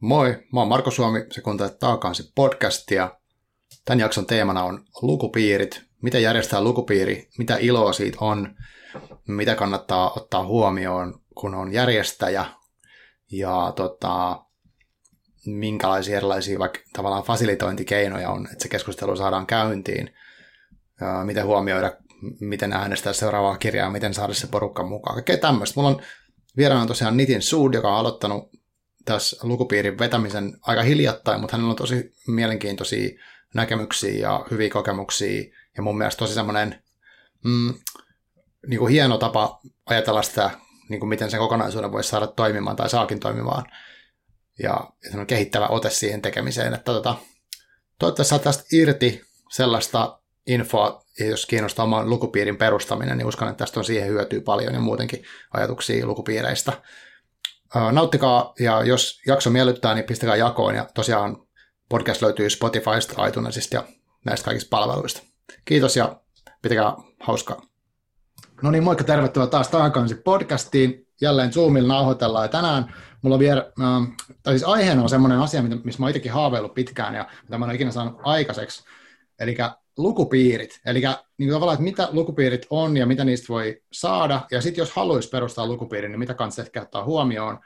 Moi, mä oon Marko Suomi, se kuuntelee Taakansi podcastia. Tämän jakson teemana on lukupiirit, miten järjestää lukupiiri, mitä iloa siitä on, mitä kannattaa ottaa huomioon, kun on järjestäjä, ja tota, minkälaisia erilaisia vaikka tavallaan fasilitointikeinoja on, että se keskustelu saadaan käyntiin, ja miten huomioida, miten äänestää seuraavaa kirjaa, miten saada se porukka mukaan, kaikkea tämmöistä. Mulla on vieraana tosiaan Nitin Suud, joka on aloittanut tässä lukupiirin vetämisen aika hiljattain, mutta hänellä on tosi mielenkiintoisia näkemyksiä ja hyviä kokemuksia ja mun mielestä tosi semmoinen mm, niin kuin hieno tapa ajatella sitä, niin kuin miten sen kokonaisuuden voisi saada toimimaan tai saakin toimimaan. Ja, ja kehittävä ote siihen tekemiseen, että tota, toivottavasti saat tästä irti sellaista infoa, jos kiinnostaa oman lukupiirin perustaminen, niin uskon, että tästä on siihen hyötyä paljon ja muutenkin ajatuksia lukupiireistä nauttikaa ja jos jakso miellyttää, niin pistäkää jakoon ja tosiaan podcast löytyy Spotifysta, iTunesista ja näistä kaikista palveluista. Kiitos ja pitäkää hauskaa. No niin, moikka, tervetuloa taas Taakansi podcastiin. Jälleen Zoomilla nauhoitellaan ja tänään mulla on vielä, äh, tai siis aiheena on semmoinen asia, missä mä oon itsekin haaveillut pitkään ja mitä mä oon ikinä saanut aikaiseksi. Eli lukupiirit, eli niin tavallaan, että mitä lukupiirit on ja mitä niistä voi saada, ja sitten jos haluaisi perustaa lukupiirin, niin mitä kannattaa ehkä ottaa huomioon,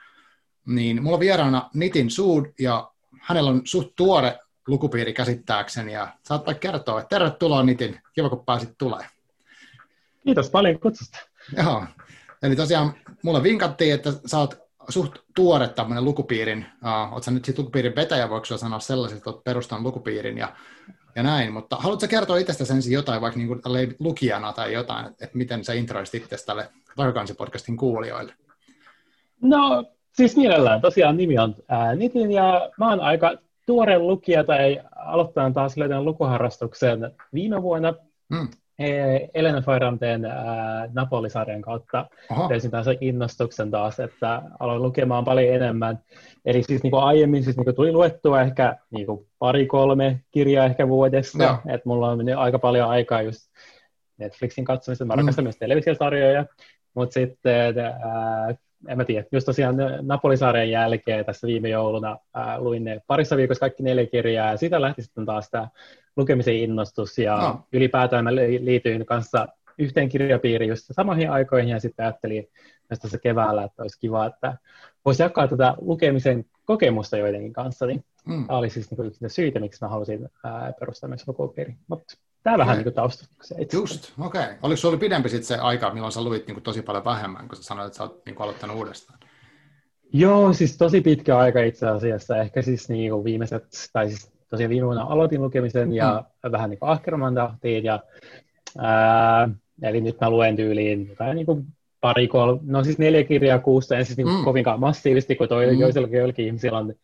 niin mulla on vieraana Nitin Suud, ja hänellä on suht tuore lukupiiri käsittääkseni, ja saattaa kertoa, että tervetuloa Nitin, kiva kun pääsit tulee. Kiitos paljon kutsusta. Joo, eli tosiaan mulla vinkattiin, että sä oot suht tuore tämmöinen lukupiirin, uh, oot sä nyt lukupiirin vetäjä, voiko sanoa sellaiset, että oot perustanut lukupiirin, ja ja näin, mutta haluatko kertoa itsestäsi ensin jotain, vaikka niin kuin lukijana tai jotain, että, että miten sä introisit itse tälle Takakansi-podcastin kuulijoille? No, siis mielellään. Tosiaan nimi on ää, Nitin ja mä oon aika tuore lukija tai aloittanut taas löytän lukuharrastuksen viime vuonna. Hmm. Elena Ferranteen Napoli-sarjan kautta löysin taas innostuksen taas, että aloin lukemaan paljon enemmän. Eli siis niin kuin aiemmin siis niin kuin tuli luettua ehkä niin kuin pari-kolme kirjaa ehkä vuodessa, no. että mulla on mennyt aika paljon aikaa just Netflixin katsomista, mä rakastan mm. myös televisiosarjoja, mutta sitten ää, en mä tiedä, just tosiaan Napolisarjan jälkeen tässä viime jouluna ää, luin ne parissa viikossa kaikki neljä kirjaa ja siitä lähti sitten taas tämä lukemisen innostus ja no. ylipäätään mä liityin kanssa yhteen kirjapiiriin just samoihin aikoihin ja sitten ajattelin myös tässä keväällä, että olisi kiva, että voisi jakaa tätä lukemisen kokemusta joidenkin kanssa, niin mm. tämä oli siis niin yksi syitä, miksi mä halusin ää, perustaa myös lukupiiri. Mutta tämä vähän niin taustatuksia itse. Just, okei. Okay. Oliko sinulla pidempi sitten se aika, milloin sä luit niin kuin tosi paljon vähemmän, kun sä sanoit, että sä oot niin kuin aloittanut uudestaan? Joo, siis tosi pitkä aika itse asiassa. Ehkä siis niin kuin viimeiset, tai siis tosiaan viime vuonna aloitin lukemisen mm-hmm. ja vähän niin kuin ahkeramman tahtiin. Ja, ää, eli nyt mä luen tyyliin jotain niin kuin pari, kolme, no siis neljä kirjaa kuusta, en siis niin mm. kovinkaan massiivisesti, kun toi mm. joisilla joillakin ihmisillä on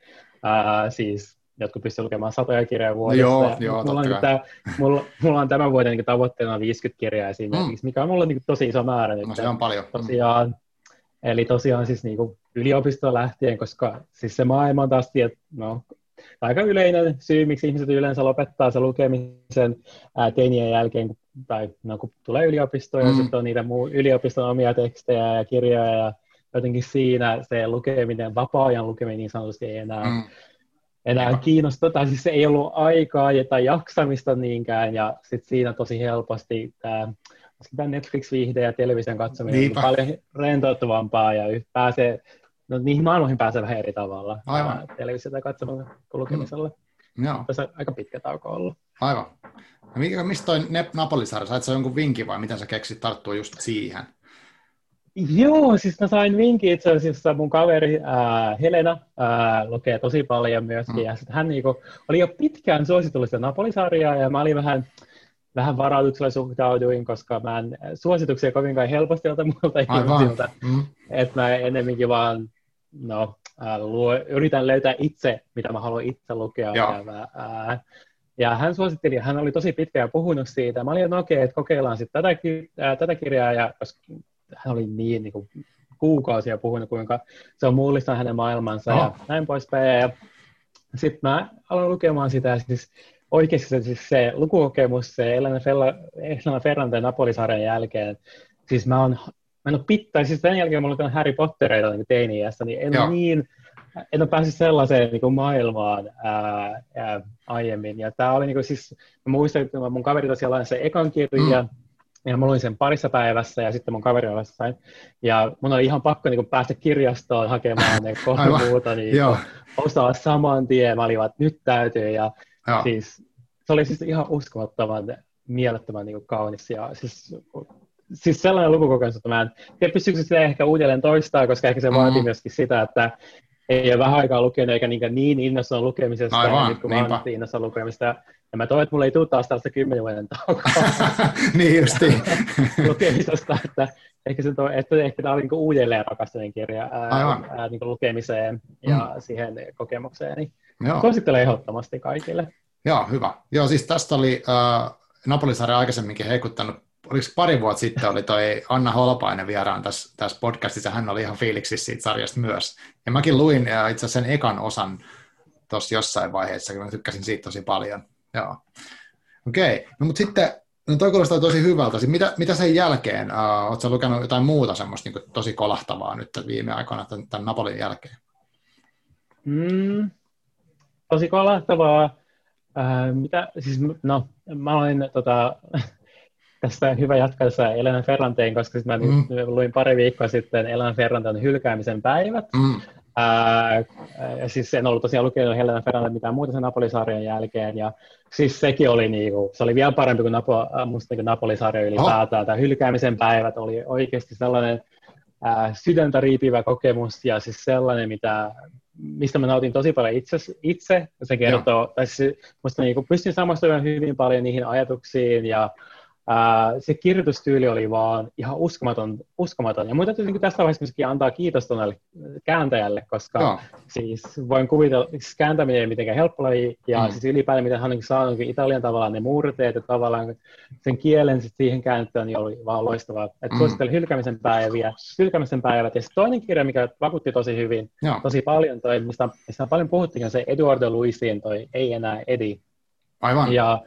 ää, siis jotkut pystyvät lukemaan satoja kirjoja vuodessa. Joo, joo, mulla, on, tämä, mulla, mulla on tämän vuoden niin tavoitteena 50 kirjaa esimerkiksi, mm. mikä on mulle niin tosi iso määrä. No, se on paljon. Tosiaan, Eli tosiaan siis niin kuin yliopistoon lähtien, koska siis se maailma on taas tiet, no, aika yleinen syy, miksi ihmiset yleensä lopettaa se lukemisen ää, teinien jälkeen, tai no, kun tulee yliopistoon mm. ja sitten on niitä muu, yliopiston omia tekstejä ja kirjoja ja jotenkin siinä se lukeminen, vapaa-ajan lukeminen niin sanotusti ei enää, mm. enää kiinnosta, tai siis se ei ollut aikaa tai jaksamista niinkään, ja sitten siinä tosi helposti tämä tämä Netflix-viihde ja television katsominen Niinpä. on paljon rentouttavampaa ja pääsee, no niihin maailmoihin pääsee vähän eri tavalla Aivan. televisiota katsomalla kuin lukemisella. Mm. Joo. Tässä aika pitkä tauko ollut. Aivan. No, mikä, mistä toi Napoli-sarja? Sait sä jonkun vinkin vai miten sä keksit tarttua just siihen? Joo, siis mä sain vinkin itse asiassa, mun kaveri ää, Helena ää, lukee tosi paljon myöskin, mm. ja hän niinku, oli jo pitkään suositellut sitä Napoli-sarjaa, ja mä olin vähän, vähän varautuksella suhtauduin, koska mä en suosituksia kovinkaan helposti ota muilta ihmisiltä. Mm. Että mä ennemminkin vaan no, äh, luo, yritän löytää itse, mitä mä haluan itse lukea. Ja, mä, äh, ja hän suositteli, hän oli tosi pitkä ja puhunut siitä. Mä olin, että no okei, että kokeillaan sitten tätä, äh, tätä kirjaa, ja koska hän oli niin, niin kuin, kuukausia puhunut, kuinka se on mullistanut hänen maailmansa oh. ja näin poispäin. Ja sitten mä aloin lukemaan sitä, siis oikeasti se, siis se lukukokemus, se Elena, Elena Ferrante Napolisarjan jälkeen, siis mä oon, mä en ole pitää, siis sen jälkeen mä olen Harry Pottereita niin teini niin en Joo. ole niin en ole päässyt sellaiseen niin kuin maailmaan ää, ää, aiemmin. Ja tämä oli niin kuin, siis, mä muistan, että mun kaveri tosiaan se ekan kirjan, mm. ja mä luin sen parissa päivässä, ja sitten mun kaveri oli sain. Ja mun oli ihan pakko niin kuin, päästä kirjastoon hakemaan ne kolme muuta, niin osaa saman tien. Mä olin, että nyt täytyy, ja siis, se oli siis ihan uskomattoman mielettömän niin kuin, kaunis. Ja siis siis sellainen lukukokemus, että mä en tiedä, pystyykö sitä ehkä uudelleen toistaa, koska ehkä se vaatii mm. myöskin sitä, että ei ole vähän aikaa lukenut eikä niin, niin innostunut lukemisesta, Aivan, nyt kun niinpä. mä innostunut lukemista. Ja mä toivon, että mulla ei tule taas tällaista kymmenen vuoden taukoa niin justi. lukemisesta, että ehkä, se toi, että ehkä tämä oli niin uudelleen rakastuneen kirja ää, ää, niin lukemiseen ja mm. siihen kokemukseen. Niin Joo. Suosittelen ehdottomasti kaikille. Joo, hyvä. Joo, siis tästä oli äh, Napolisarja aikaisemminkin heikuttanut oliko pari vuotta sitten oli toi Anna Holpainen vieraan tässä, tässä podcastissa, hän oli ihan fiiliksissä siitä sarjasta myös. Ja mäkin luin ja itse asiassa sen ekan osan tuossa jossain vaiheessa, kun mä tykkäsin siitä tosi paljon. Joo. Okei, okay. no mutta sitten, no toi kuulostaa tosi hyvältä. Sitten mitä, mitä sen jälkeen? Uh, Oletko lukenut jotain muuta semmoista niin tosi kolahtavaa nyt viime aikoina tämän, tämän Napolin jälkeen? Mm, tosi kolahtavaa. Äh, mitä, siis, no, mä olin tota, Tästä hyvä jatkaa tässä Elena Ferranteen, koska mä mm. luin pari viikkoa sitten Elena Ferranteen hylkäämisen päivät. Mm. Ää, siis en ollut tosiaan lukenut Helena Ferranteen mitään muuta sen Napoli-sarjan jälkeen, ja siis sekin oli, niinku, se oli vielä parempi kuin Napo, musta niin Napoli-sarja ylipäätään. Oh. Tämä hylkäämisen päivät oli oikeasti sellainen ää, sydäntä riipivä kokemus, ja siis sellainen, mitä, mistä mä nautin tosi paljon itse, itse. se kertoo, tai siis, musta niinku, pystyn samastumaan hyvin paljon niihin ajatuksiin, ja se kirjoitustyyli oli vaan ihan uskomaton. uskomaton. Ja mun täytyy niin tässä vaiheessa myöskin antaa kiitos tuonne kääntäjälle, koska no. siis voin kuvitella, siis kääntäminen ei mitenkään helppo laji, ja mm. siis ylipäätään miten hän on saanut Italian tavallaan ne murteet, ja tavallaan sen kielen sit siihen kääntöön niin oli vaan loistavaa. Että mm. suosittelen hylkämisen päiviä, hylkämisen päivät. Ja toinen kirja, mikä vakuutti tosi hyvin, no. tosi paljon, toi, mistä, mistä paljon puhuttiin, on se Eduardo Luisin, toi Ei enää Edi. Aivan. Ja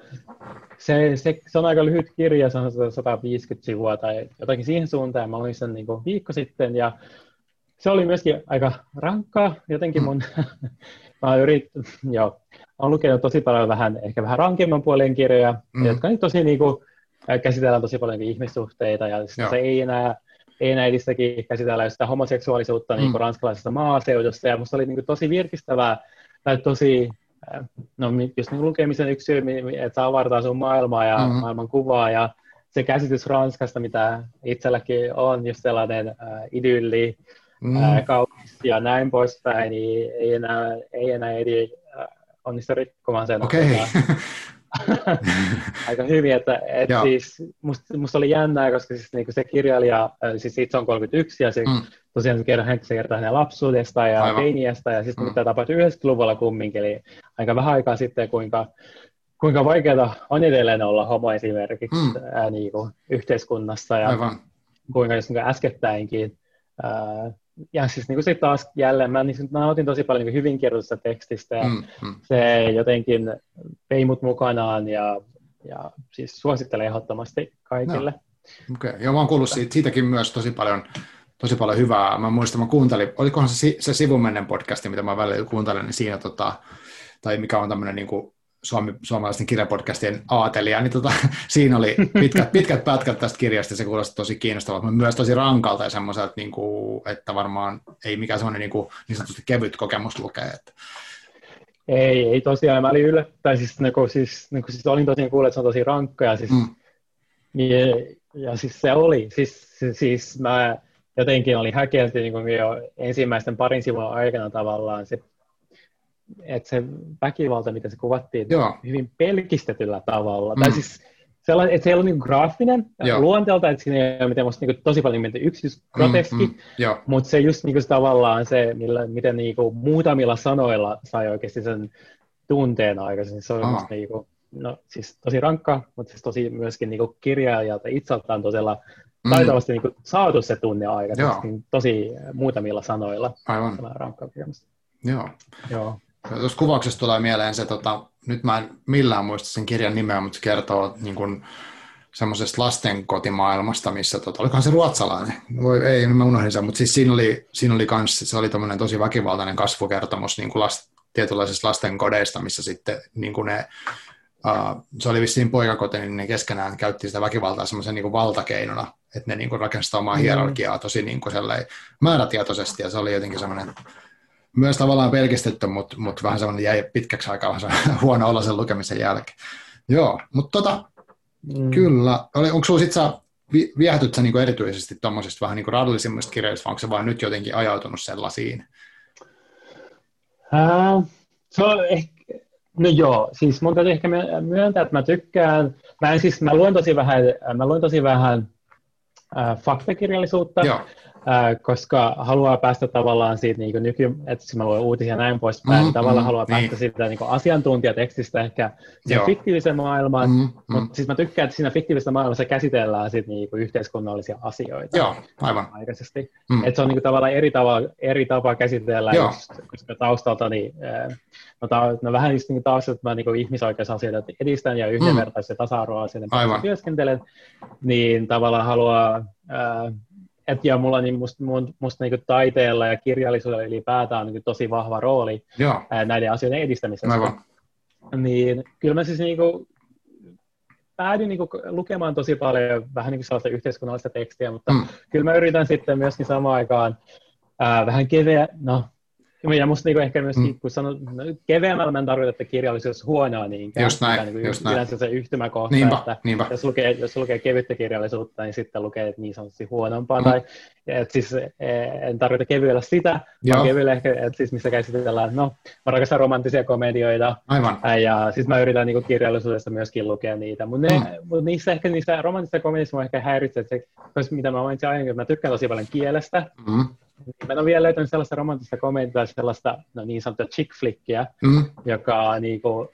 se, se, se, on aika lyhyt kirja, se on 150 sivua tai jotakin siihen suuntaan. Mä luin sen niin kuin viikko sitten ja se oli myöskin aika rankkaa. Jotenkin mm. mun, mä yrit, joo, olen lukenut tosi paljon vähän, ehkä vähän rankemman puolen kirjoja, mm. jotka nyt tosi niin kuin, käsitellään tosi paljon ihmissuhteita ja se ei enää ei enää edistäkin käsitellä sitä homoseksuaalisuutta niin mm. niin kuin ranskalaisessa maaseudussa, ja musta oli niin kuin, tosi virkistävää tai tosi no jos niin lukemisen yksi syy, että saa avartaa sun maailmaa ja mm-hmm. maailman kuvaa ja se käsitys Ranskasta, mitä itselläkin on, just sellainen äh, idylli, mm. äh, kaunis ja näin poispäin, niin ei enää, ei enää edi äh, onnistu rikkomaan sen. Okay. aika hyvin, että et siis musta, musta, oli jännää, koska siis niinku se kirjailija, siis itse on 31 ja se mm tosiaan se kertoo, se kertoo hänen lapsuudesta ja teiniästä, ja sitten mm. mitä tapahtui 90-luvulla kumminkin, eli aika vähän aikaa sitten, kuinka, kuinka vaikeaa on edelleen olla homo esimerkiksi mm. ää, niin kuin, yhteiskunnassa, ja Aivan. kuinka jos niin äskettäinkin, ää, ja siis niin kuin se taas jälleen, mä, niin, mä nautin tosi paljon niin hyvin kirjoitusta tekstistä, ja mm, mm. se jotenkin vei mut mukanaan, ja, ja siis suosittelen ehdottomasti kaikille. No. Okei, okay. ja mä oon kuullut siitä, siitäkin myös tosi paljon tosi paljon hyvää. Mä muistan, mä kuuntelin, olikohan se, se sivumennen podcasti, mitä mä välillä kuuntelen, niin siinä tota, tai mikä on tämmöinen niin kuin Suomi, suomalaisten kirjapodcastien aatelija, niin tota, siinä oli pitkät, pitkät pätkät tästä kirjasta, se kuulosti tosi kiinnostavalta, mutta myös tosi rankalta ja semmoiselta, niin kuin, että varmaan ei mikään semmoinen niin, kuin, niin sanotusti kevyt kokemus lukea. Että. Ei, ei tosiaan, mä olin yllättäen, siis, niin kuin, siis, niin kuin, siis olin tosiaan kuullut, että se on tosi rankka ja siis, mm. ja, ja siis se oli, siis, siis mä, jotenkin oli häkelty niin kuin jo ensimmäisten parin sivun aikana tavallaan se, että se väkivalta, mitä se kuvattiin Joo. hyvin pelkistetyllä tavalla. Mm. Tai siis sellainen, että se ei ollut niin graafinen Joo. luonteelta, että siinä ei ole mitään niin tosi paljon miten yksityisgroteski, mm, mm, mutta se just niin kuin, tavallaan se, millä, miten niin kuin, muutamilla sanoilla sai oikeasti sen tunteen aikaisemmin. Se on niin kuin, no, siis tosi rankka, mutta siis tosi myöskin niin kuin kirjailijalta itseltään tosiaan mm. taitavasti niin kuin, saatu se tunne aika niin tosi muutamilla sanoilla. Aivan. Rankkaa Joo. Joo. Tuossa kuvauksessa tulee mieleen se, tota, nyt mä en millään muista sen kirjan nimeä, mutta se kertoo niin kuin, semmoisesta lasten kotimaailmasta, missä, tota, olikohan se ruotsalainen, Voi, ei, mä unohdin sen, mutta siis siinä oli, siinä oli kans, se oli tosi väkivaltainen kasvukertomus niin kuin last, tietynlaisista lasten kodeista, missä sitten niin kuin ne Uh, se oli vissiin poikakoti, niin ne keskenään käytti sitä väkivaltaa semmoisen niin valtakeinona, että ne niin kuin rakensivat omaa mm. hierarkiaa tosi niin kuin määrätietoisesti, ja se oli jotenkin semmoinen myös tavallaan pelkistetty, mutta, mutta vähän semmoinen jäi pitkäksi aikaa huono olla sen lukemisen jälkeen. Joo, mutta tota, mm. kyllä. Oli, onko sinulla sitten viehätyt sä niinku erityisesti tuommoisista vähän niinku raadallisimmista kirjoista, vai onko se vain nyt jotenkin ajautunut sellaisiin? Uh, se on ehkä, no joo, siis mun täytyy ehkä myöntää, että mä tykkään, mä en siis, mä luen tosi vähän, mä luen tosi vähän äh, faktakirjallisuutta, joo koska haluaa päästä tavallaan siitä niin nyky, että siis mä luen uutisia ja näin poispäin, mm, niin tavallaan mm, haluaa niin. päästä siitä niin asiantuntijatekstistä ehkä sen fiktiivisen maailman, mm, mm. mutta siis mä tykkään, että siinä fiktiivisessä maailmassa käsitellään sit niin yhteiskunnallisia asioita. Joo, aivan. Aikaisesti. Mm. Että se on niin kuin, tavallaan eri tapa, eri tapa käsitellä, just, koska taustalta niin, no, ta, no vähän just niin taustalta, että mä niin ihmisoikeusasioita edistän ja yhdenvertaisuus- ja tasa-arvoasioiden työskentelen, niin tavallaan haluaa et ja mulla niin musta, musta niin taiteella ja kirjallisuudella ylipäätään on niin tosi vahva rooli Joo. näiden asioiden edistämisessä. Aivan. Niin kyllä mä siis niin kuin, päädyin niin kuin, lukemaan tosi paljon vähän niin kuin sellaista yhteiskunnallista tekstiä, mutta mm. kyllä mä yritän sitten myöskin samaan aikaan ää, vähän keveä, no ja musta niinku ehkä myös, mm. kun sanon, no, keveämmällä mä en tarkoita, että kirjallisuus huonoa niinkään. Just näin, niin just näin. se yhtymäkohta, niinpä, että niinpä. Jos, lukee, jos lukee kevyttä kirjallisuutta, niin sitten lukee niin sanotusti huonompaa. Mm. Tai, et siis, e, en tarkoita kevyellä sitä, Joo. vaan kevyellä ehkä, et siis missä käsitellään, no, mä rakastan romanttisia komedioita. Aivan. Ja siis mä yritän niin kirjallisuudesta myöskin lukea niitä. Mutta mm. mut niissä ehkä niissä romanttisissa komedioissa mä ehkä häiritsee, että se, mitä mä mainitsin aiemmin, että mä tykkään tosi paljon kielestä. Mm. Mä en ole vielä löytänyt sellaista romanttista komediaa, sellaista no, niin sanottua chick flickia, mm. joka niin kuin,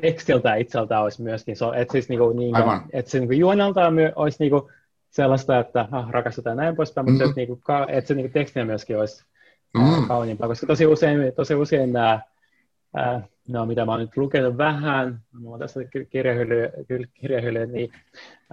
tekstiltä itseltä olisi myöskin, so, että siis niin kuin, niin kuin, että se niin kuin, juonalta olisi niin kuin, sellaista, että ah, rakastetaan näin poispäin, mutta mm. että, niin kuin, että se niin kuin, tekstinä myöskin olisi mm. kauniimpaa, koska tosi usein, tosi usein nämä, äh, no mitä mä oon nyt lukenut vähän, mulla on tässä kirjahylly, kirjahylly niin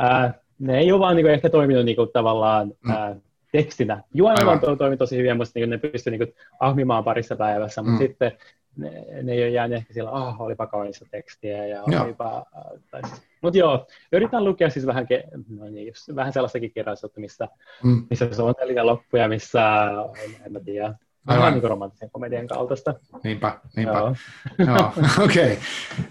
äh, ne ei ole vaan niin kuin, ehkä toiminut niin kuin, tavallaan mm. Tekstinä. Juonella on toimi tosi hyvin, mutta niin ne pystyy niin ahmimaan parissa päivässä, mutta mm. sitten ne, ne ei ole jäänyt ehkä siellä, ah, oh, olipa kaunista tekstiä ja joo. olipa, tai siis, mutta joo, yritän lukea siis vähän, no niin, just, vähän sellaistakin kirjallisuutta, missä, mm. missä se on ja missä, en mä tiedä, Aivan. niin romanttisen komedian kaltaista. Niinpä, niinpä. Joo. Joo, okei. Okay.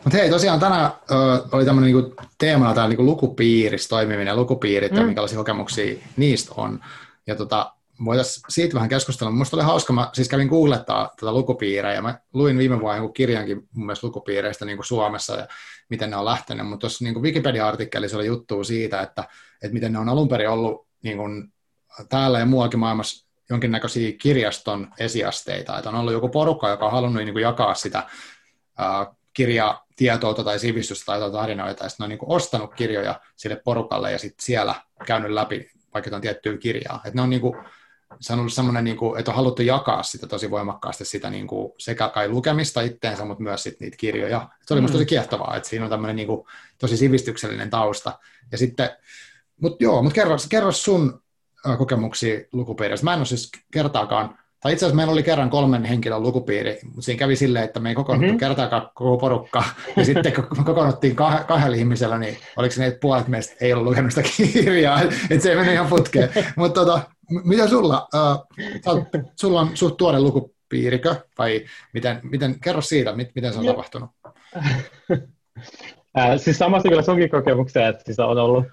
Mutta hei, tosiaan tänään ö, oli tämmöinen niinku teemana tämä niinku lukupiirissä toimiminen, lukupiirit mm. ja minkälaisia kokemuksia niistä on. Ja tota, voitaisiin siitä vähän keskustella. Minusta oli hauska, mä siis kävin googlettaa tätä lukupiirejä, mä luin viime vuonna kirjankin mun mielestä lukupiireistä niin kuin Suomessa, ja miten ne on lähtenyt, mutta tuossa niin Wikipedia-artikkelissa oli juttu siitä, että, että miten ne on alun perin ollut niin kuin täällä ja muuallakin maailmassa jonkinnäköisiä kirjaston esiasteita, että on ollut joku porukka, joka on halunnut niin kuin jakaa sitä ää, kirjatietoa tai sivistystä tai tarinoita, ja sitten on niin kuin ostanut kirjoja sille porukalle ja sitten siellä käynyt läpi vaikka jotain tiettyä kirjaa. Että ne on niin kuin, se on ollut semmoinen, niin kuin, että on haluttu jakaa sitä tosi voimakkaasti sitä niin kuin, sekä kai lukemista itteensä, mutta myös sit niitä kirjoja. Se oli mm. musta tosi kiehtovaa, että siinä on tämmöinen niin kuin, tosi sivistyksellinen tausta. Ja sitten, mutta joo, mutta kerro, kerro sun kokemuksia lukupiiristä. Mä en ole siis kertaakaan tai itse asiassa meillä oli kerran kolmen henkilön lukupiiri, mutta siinä kävi silleen, että me ei kokoonnuttu mm-hmm. kertaakaan koko porukka, ja sitten kun me kokoonnuttiin kah- kahdella ihmisellä, niin oliko se ne, että puolet meistä ei ollut lukenut sitä kirjaa, että se ei mene ihan putkeen. mutta tota, mitä sulla, uh, sulla on suht tuore lukupiirikö, vai miten, miten kerro siitä, miten se on tapahtunut? Äh, siis samasta kyllä sunkin kokemuksia, että siis on ollut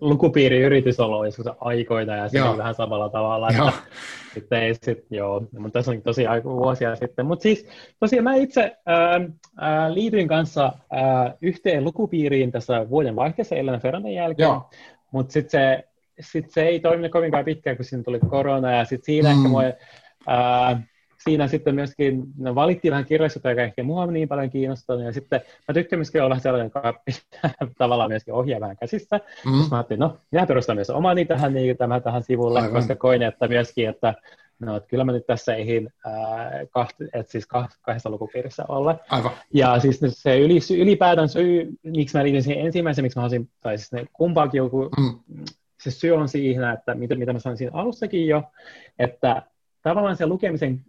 lukupiiriyritys ollut joskus aikoina ja se on vähän samalla tavalla. Että sitten ei sit, joo, mutta tässä on tosi aika vuosia sitten. Mutta siis tosiaan mä itse ää, ää, liityin kanssa ää, yhteen lukupiiriin tässä vuoden vaihteessa Elena Ferranten jälkeen, mutta sitten se, sit se ei toiminut kovinkaan pitkään, kun siinä tuli korona ja sitten siinä mm. ehkä mua, ää, siinä sitten myöskin no, valittiin vähän kirjallisuutta, joka ehkä mua niin paljon kiinnostunut, ja sitten mä tykkään myöskin olla sellainen, joka pitää tavallaan myöskin ohjaa vähän käsissä. Mm. Mä ajattelin, no, minä perustan myös omani tähän, niin, tämän, tähän sivulle, Aivan. koska koin, että myöskin, että no, että kyllä mä nyt tässä eihin äh, kaht, et siis kahdessa lukupiirissä olla. Aivan. Ja siis se yli, ylipäätään syy, miksi mä liityin siihen ensimmäisen, miksi mä halusin, tai siis ne kumpaakin joku, mm. se syy on siihen, että mitä, mitä mä sanoin siinä alussakin jo, että tavallaan se lukemisen,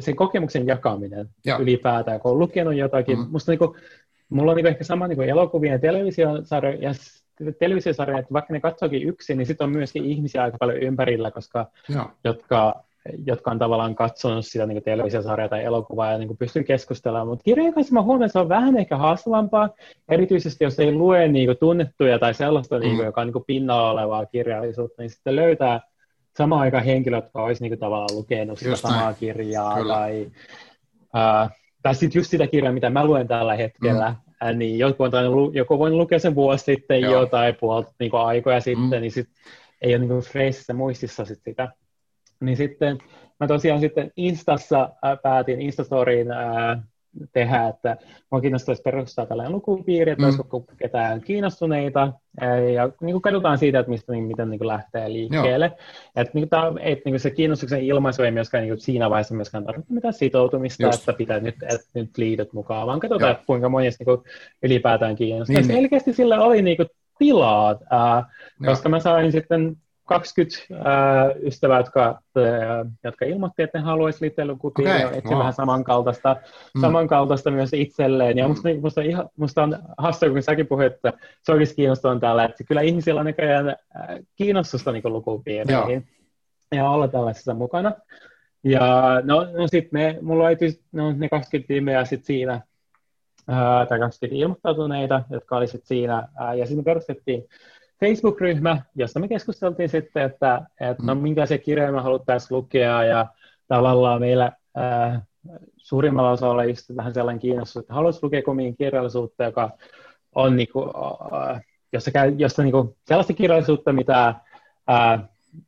sen kokemuksen jakaminen ja. ylipäätään, kun on lukenut jotakin, mm. musta niinku, mulla on niinku ehkä sama niinku elokuvien ja televisiosarja, ja televisiosarja, että vaikka ne katsoikin yksin, niin sitten on myöskin ihmisiä aika paljon ympärillä, koska, ja. jotka, jotka on tavallaan katsonut sitä niin televisiosarjaa tai elokuvaa ja niin pystyy keskustelemaan. Mutta kirjojen kanssa mä huomioon, että se on vähän ehkä haastavampaa, erityisesti jos ei lue niin kuin, tunnettuja tai sellaista, mm. niin kuin, joka on niin pinnalla olevaa kirjallisuutta, niin sitten löytää samaan aikaan henkilöt, jotka olisi niin tavallaan lukenut sitä Just samaa näin. kirjaa Kyllä. tai uh, tai sitten just sitä kirjaa, mitä mä luen tällä hetkellä, mm. Äh, niin joku on tainnut, joku voinut lukea sen vuosi sitten Joo. jo tai puolta niin aikoja sitten, mm. niin sit ei ole niin freesissä muistissa sit sitä. Niin sitten mä tosiaan sitten Instassa päätin Instastoriin tehdä, että mua kiinnostaisi perustaa tällainen lukupiiri, että mm. olisiko ketään kiinnostuneita, ja niin kuin katsotaan siitä, että mistä, niin, miten niin kuin lähtee liikkeelle. Että niin kuin, et, niin kuin se kiinnostuksen ilmaisu ei myöskään niin kuin siinä vaiheessa myöskään tarvitse mitään sitoutumista, Just. että pitää nyt, että nyt liitot mukaan, vaan katsotaan, että kuinka moni niin kuin ylipäätään kiinnostaa. Niin, Selkeästi niin. sillä oli niin kuin tilaa, äh, koska mä sain sitten 20 äh, ystävää, jotka, äh, jotka ilmoitti, että ne haluaisi liittyä lukupiiriin, okay, etsi wow. vähän samankaltaista, mm. samankaltaista myös itselleen. Ja musta, musta, ihan, musta on hassua, kun säkin puhuit, että se olisi kiinnostavaa täällä, että kyllä ihmisillä on näköjään äh, kiinnostusta niin lukupiireihin ja olla tällaisessa mukana. Ja no, no sitten me, mulla oli no, ne 20 tiimeä sitten siinä, ää, tai 20 ilmoittautuneita, jotka oli sitten siinä, ää, ja sitten me perustettiin Facebook-ryhmä, jossa me keskusteltiin sitten, että, että no, mm. minkälaisia kirjoja me haluttaisiin lukea ja tavallaan meillä äh, suurimmalla osalla just vähän sellainen kiinnostus, että haluaisi lukea komiin kirjallisuutta, joka on niinku, äh, jossa, käy, jossa niinku, sellaista kirjallisuutta, mitä äh,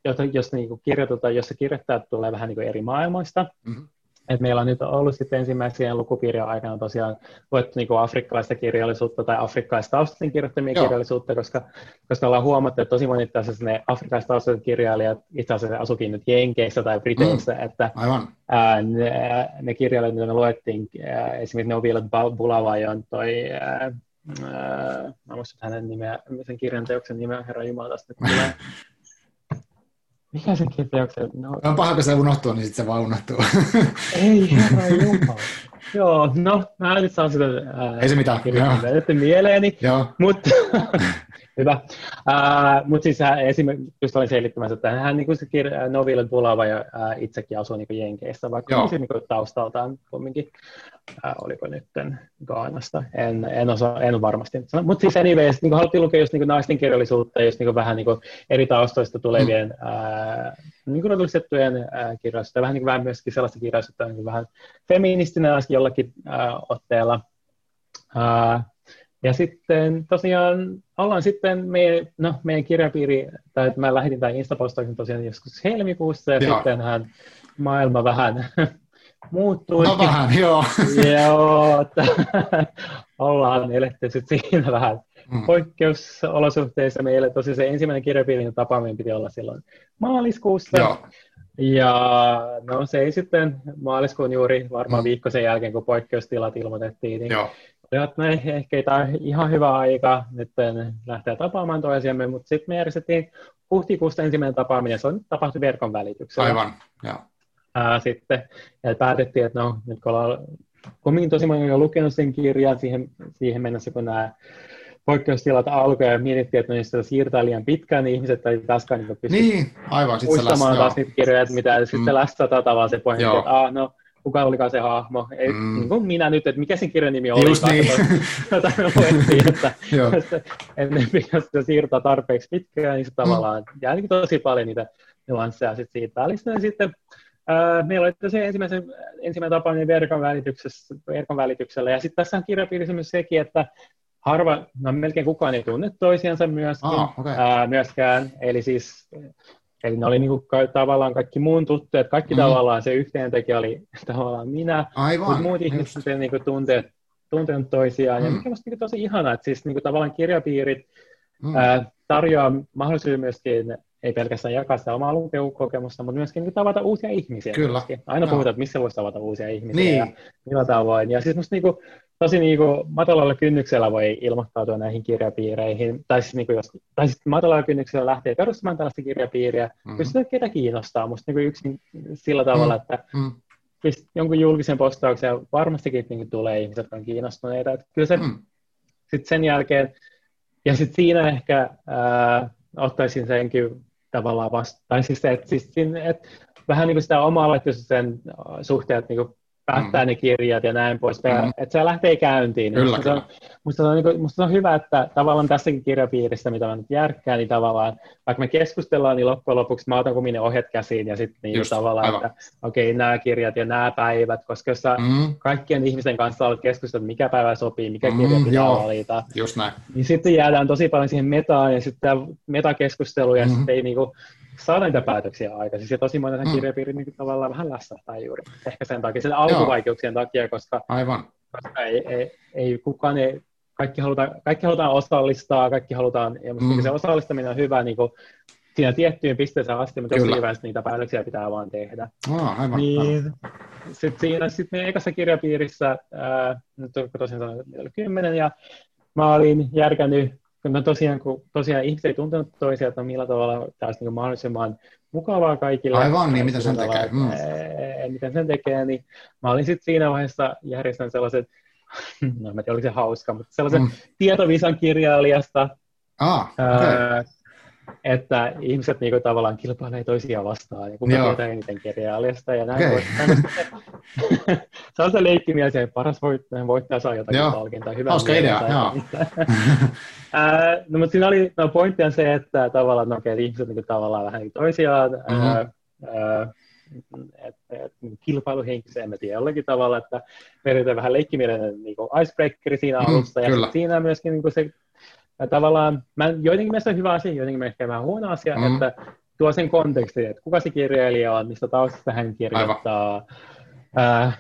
josta, josta niinku kirjoitetaan, jossa kirjoittajat tulee vähän niinku eri maailmoista. Mm-hmm. Et meillä on nyt ollut sitten ensimmäisen lukupiirien aikana tosiaan luettu niin afrikkalaista kirjallisuutta tai afrikkalaistaustaisten kirjoittamia Joo. kirjallisuutta, koska, koska ollaan huomattu, että tosi monet tässä ne afrikkalaistaustaisten kirjailijat itse asiassa asukin nyt Jenkeissä tai Briteissä, mm. että Aivan. Ää, ne, ne kirjailijat, mitä me luettiin, ää, esimerkiksi ne on vielä Bulavajon toi ää, ää, mä muistan hänen nimeä, sen kirjan teoksen nimeä, herra Jumala, tästä tulee mikä se kiteykseen? No, on paha, kun se unohtuu, niin sitten se vaan unohtuu. Ei, herra jumala. Joo, no, mä nyt saan sitä ää, Ei se mitään. mieleeni, mutta Hyvä. Uh, Mutta siis hän esimerkiksi, just olin selittämässä, että hän niin se kirja, Noville Bulava ja uh, itsekin asuu niin Jenkeissä, vaikka Joo. niin kuin taustaltaan kumminkin, uh, oliko nyt Gaanasta, en, en, osaa, en varmasti. Mutta siis anyways, niin haluttiin lukea just niin naisten kirjallisuutta, just niin vähän niin eri taustoista tulevien mm. uh, niin kuin uh, kirjallisuutta, vähän, niin kuin, vähän myöskin sellaista kirjallisuutta, niin vähän feministinen jollakin uh, otteella. Uh, ja sitten tosiaan ollaan sitten meidän, no, meidän kirjapiiri, tai mä lähetin tämän Instapostauksen tosiaan joskus helmikuussa, ja sitten sittenhän maailma vähän muuttui. No vähän, joo. joo, että ollaan eletty sitten siinä vähän mm. poikkeusolosuhteissa. Meille tosiaan se ensimmäinen kirjapiirin tapaaminen piti olla silloin maaliskuussa. Joo. Ja no se ei sitten maaliskuun juuri varmaan mm. viikko sen jälkeen, kun poikkeustilat ilmoitettiin, niin Joo että no ehkä ei tämä ihan hyvä aika nyt lähteä tapaamaan toisiamme, mutta sitten me järjestettiin huhtikuusta ensimmäinen tapaaminen, se on tapahtui verkon välityksellä. Aivan, joo. Ää, sitten, ja päätettiin, että no, nyt kun ollaan kumminkin tosi moni on lukenut sen kirjan siihen, siihen mennessä, kun nämä poikkeustilat alkoi ja mietittiin, että no, jos sitä siirtää liian pitkään, niin ihmiset ei taaskaan niin pysty niin, aivan, muistamaan taas niitä kirjoja, mitä mm. sitten lässätä tavallaan se pointti, että ah, no, kuka olikaan se hahmo. Ei, mm. niin kuin minä nyt, että mikä sen kirjan nimi oli. Just niin. Jota me luettiin, että ennen pitäisi siirtää tarpeeksi pitkään, niin se tavallaan mm. jää niin tosi paljon niitä nuansseja sit siitä välistä. Ja sitten äh, meillä oli se ensimmäisen, ensimmäinen tapaaminen verkon, verkon välityksellä. Ja sitten tässä on kirjapiirissä myös sekin, että harva, no melkein kukaan ei tunne toisiansa myöskin, ah, okay. ää, myöskään. Eli siis Eli ne oli niinku tavallaan kaikki muun tuttuja, kaikki mm. tavallaan se tekijä oli tavallaan minä, Aivan, mutta muut ihmiset niinku tunteet, tuntenut toisiaan. Mm. Ja mikä musta niinku tosi ihanaa, että siis niinku tavallaan kirjapiirit mm. ää, tarjoaa mahdollisuuden myöskin ei pelkästään jakaa sitä omaa lukemukokemusta, mutta myöskin niin tavata uusia ihmisiä. Kyllä. Myöskin. Aina puhutaan, että missä voisi tavata uusia ihmisiä niin. ja millä tavoin. Ja siis musta niin kuin, tosi niin kuin, matalalla kynnyksellä voi ilmoittautua näihin kirjapiireihin, tai siis, niin kuin, jos, tai siis matalalla kynnyksellä lähtee perustamaan tällaista kirjapiiriä, mm-hmm. jos ketä kiinnostaa. Musta niin kuin yksin sillä tavalla, mm-hmm. että mm jonkun julkisen postauksen varmastikin niin tulee ihmiset, jotka on kiinnostuneita. Että kyllä se mm. sitten sen jälkeen, ja sitten siinä ehkä ää, ottaisin senkin tavallaan vasta, tai siis, että, siis, että vähän niin kuin sitä omaa sen suhteen, että niin kuin päättää mm. ne kirjat ja näin pois, mm. että se lähtee käyntiin. Kyllä. Se on, musta, on, niin kuin, musta on hyvä, että tavallaan tässäkin kirjapiirissä, mitä mä nyt järkkään, niin tavallaan, vaikka me keskustellaan, niin loppujen lopuksi mä otan kuminen ohjet käsiin ja sitten niin Just, tavallaan, aivan. että okei, okay, nämä kirjat ja nämä päivät, koska jos sä mm. kaikkien ihmisten kanssa olet keskustellut, mikä päivä sopii, mikä mm, kirja pitää joo. valita, Just näin. niin sitten jäädään tosi paljon siihen metaan ja sitten metakeskustelu ja mm-hmm. sitten ei niin kuin, saada niitä päätöksiä aikaisin. Ja tosi monen mm. kirjapiiri niin tavallaan vähän lässähtää juuri. Ehkä sen takia, sen alkuvaikeuksien Joo. takia, koska, Aivan. koska ei, ei, ei kukaan ei, kaikki halutaan, kaikki halutaan osallistaa, kaikki halutaan, ja mm. se osallistaminen on hyvä niin kuin, siinä tiettyyn pisteeseen asti, mutta tosi hyvä, niitä päätöksiä pitää vaan tehdä. Oh, aivan, niin, Sitten siinä sit meidän ekassa kirjapiirissä, ää, nyt tosiaan sanoin, kymmenen, ja mä olin järkännyt No tosiaan, kun tosiaan ihmiset ei tuntenut toisia, että millä tavalla tämä olisi niin mahdollisimman mukavaa kaikille. Aivan, niin mitä sen tekee. Mm. Miten sen tekee, niin mä olin sitten siinä vaiheessa järjestänyt sellaiset, no en tiedä, oli se hauska, mutta sellaisen mm. tietovisan kirjailijasta, ah, okay. ää, että ihmiset niinku tavallaan kilpailee toisiaan vastaan, ja kuka tietää eniten kirjailijasta ja näin. Okay. se on se leikkimielisiä, että paras voittaja, voittaja saa jotakin joo. palkintoa. Hyvä Hauska idea, joo. no, mutta siinä oli, no pointti on se, että tavallaan, no, okay, ihmiset niin tavallaan vähän toisiaan, mm-hmm. ää, et, et, kilpailuhenkisiä, en tiedä, jollakin tavalla, että me vähän leikkimielinen niin icebreakeri siinä mm, alussa, mm, ja siinä myöskin niin se ja tavallaan, mä, joidenkin mielestä on hyvä asia, joidenkin mielestä vähän huono asia, mm. että tuo sen kontekstin, että kuka se kirjailija on, mistä taustasta hän kirjoittaa, ää,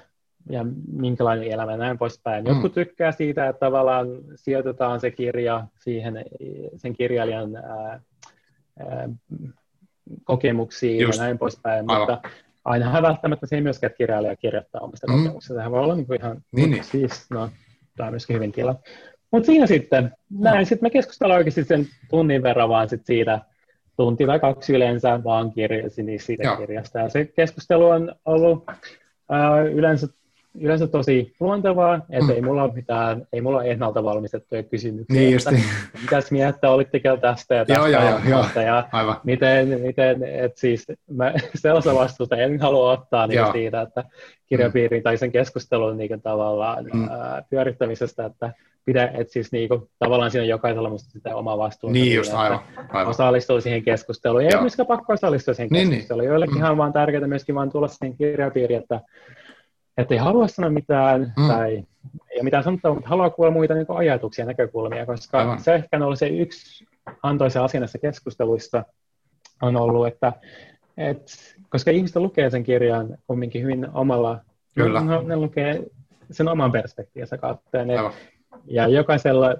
ja minkälainen elämä ja näin poispäin. Mm. Jotkut tykkää siitä, että tavallaan sijoitetaan se kirja siihen, sen kirjailijan ää, ää, kokemuksiin Just. ja näin poispäin, Aivan. mutta ainahan välttämättä se ei myöskään kirjailija kirjoittaa omista mm. kokemuksista. Sehän voi olla niin kuin ihan, niin, niin. siis, no, tämä on myöskin hyvin tila. Mutta siinä sitten, näin, no. sitten me keskustellaan oikeasti sen tunnin verran vaan sit siitä, tunti tai kaksi yleensä vaan kirjasin niin siitä Joo. kirjasta. Ja se keskustelu on ollut äh, yleensä, yleensä tosi luontevaa, että mm. ei mulla ole mitään, ei mulla ole ennalta valmistettuja kysymyksiä. Niin justi. Mitäs mieltä olitteko tästä ja tästä joo, joo, joo, ja Aivan. miten, miten että siis mä sellaista vastuuta en halua ottaa niin siitä, että kirjapiirin tai sen keskustelun niin tavallaan mm. ää, pyörittämisestä, että pidä, että siis niinku, tavallaan siinä jokaisella musta sitä omaa vastuuta. Niin just, aivan, aivan. Osallistuu siihen keskusteluun. Ei ole myöskään pakko osallistua siihen niin, niin. keskusteluun. Niin. Joillekin mm. on vaan tärkeää myöskin vaan tulla siihen kirjapiiriin, että, että ei halua sanoa mitään mm. tai ei ole mitään sanottavaa, mutta haluaa kuulla muita niin ajatuksia, näkökulmia, koska aivan. se ehkä on ollut se yksi antoisa asia näissä keskusteluissa on ollut, että et, koska ihmiset lukee sen kirjan kumminkin hyvin omalla, Kyllä. Ne, ne lukee sen oman perspektiivinsä kautta. Ja ne ja jokaisella,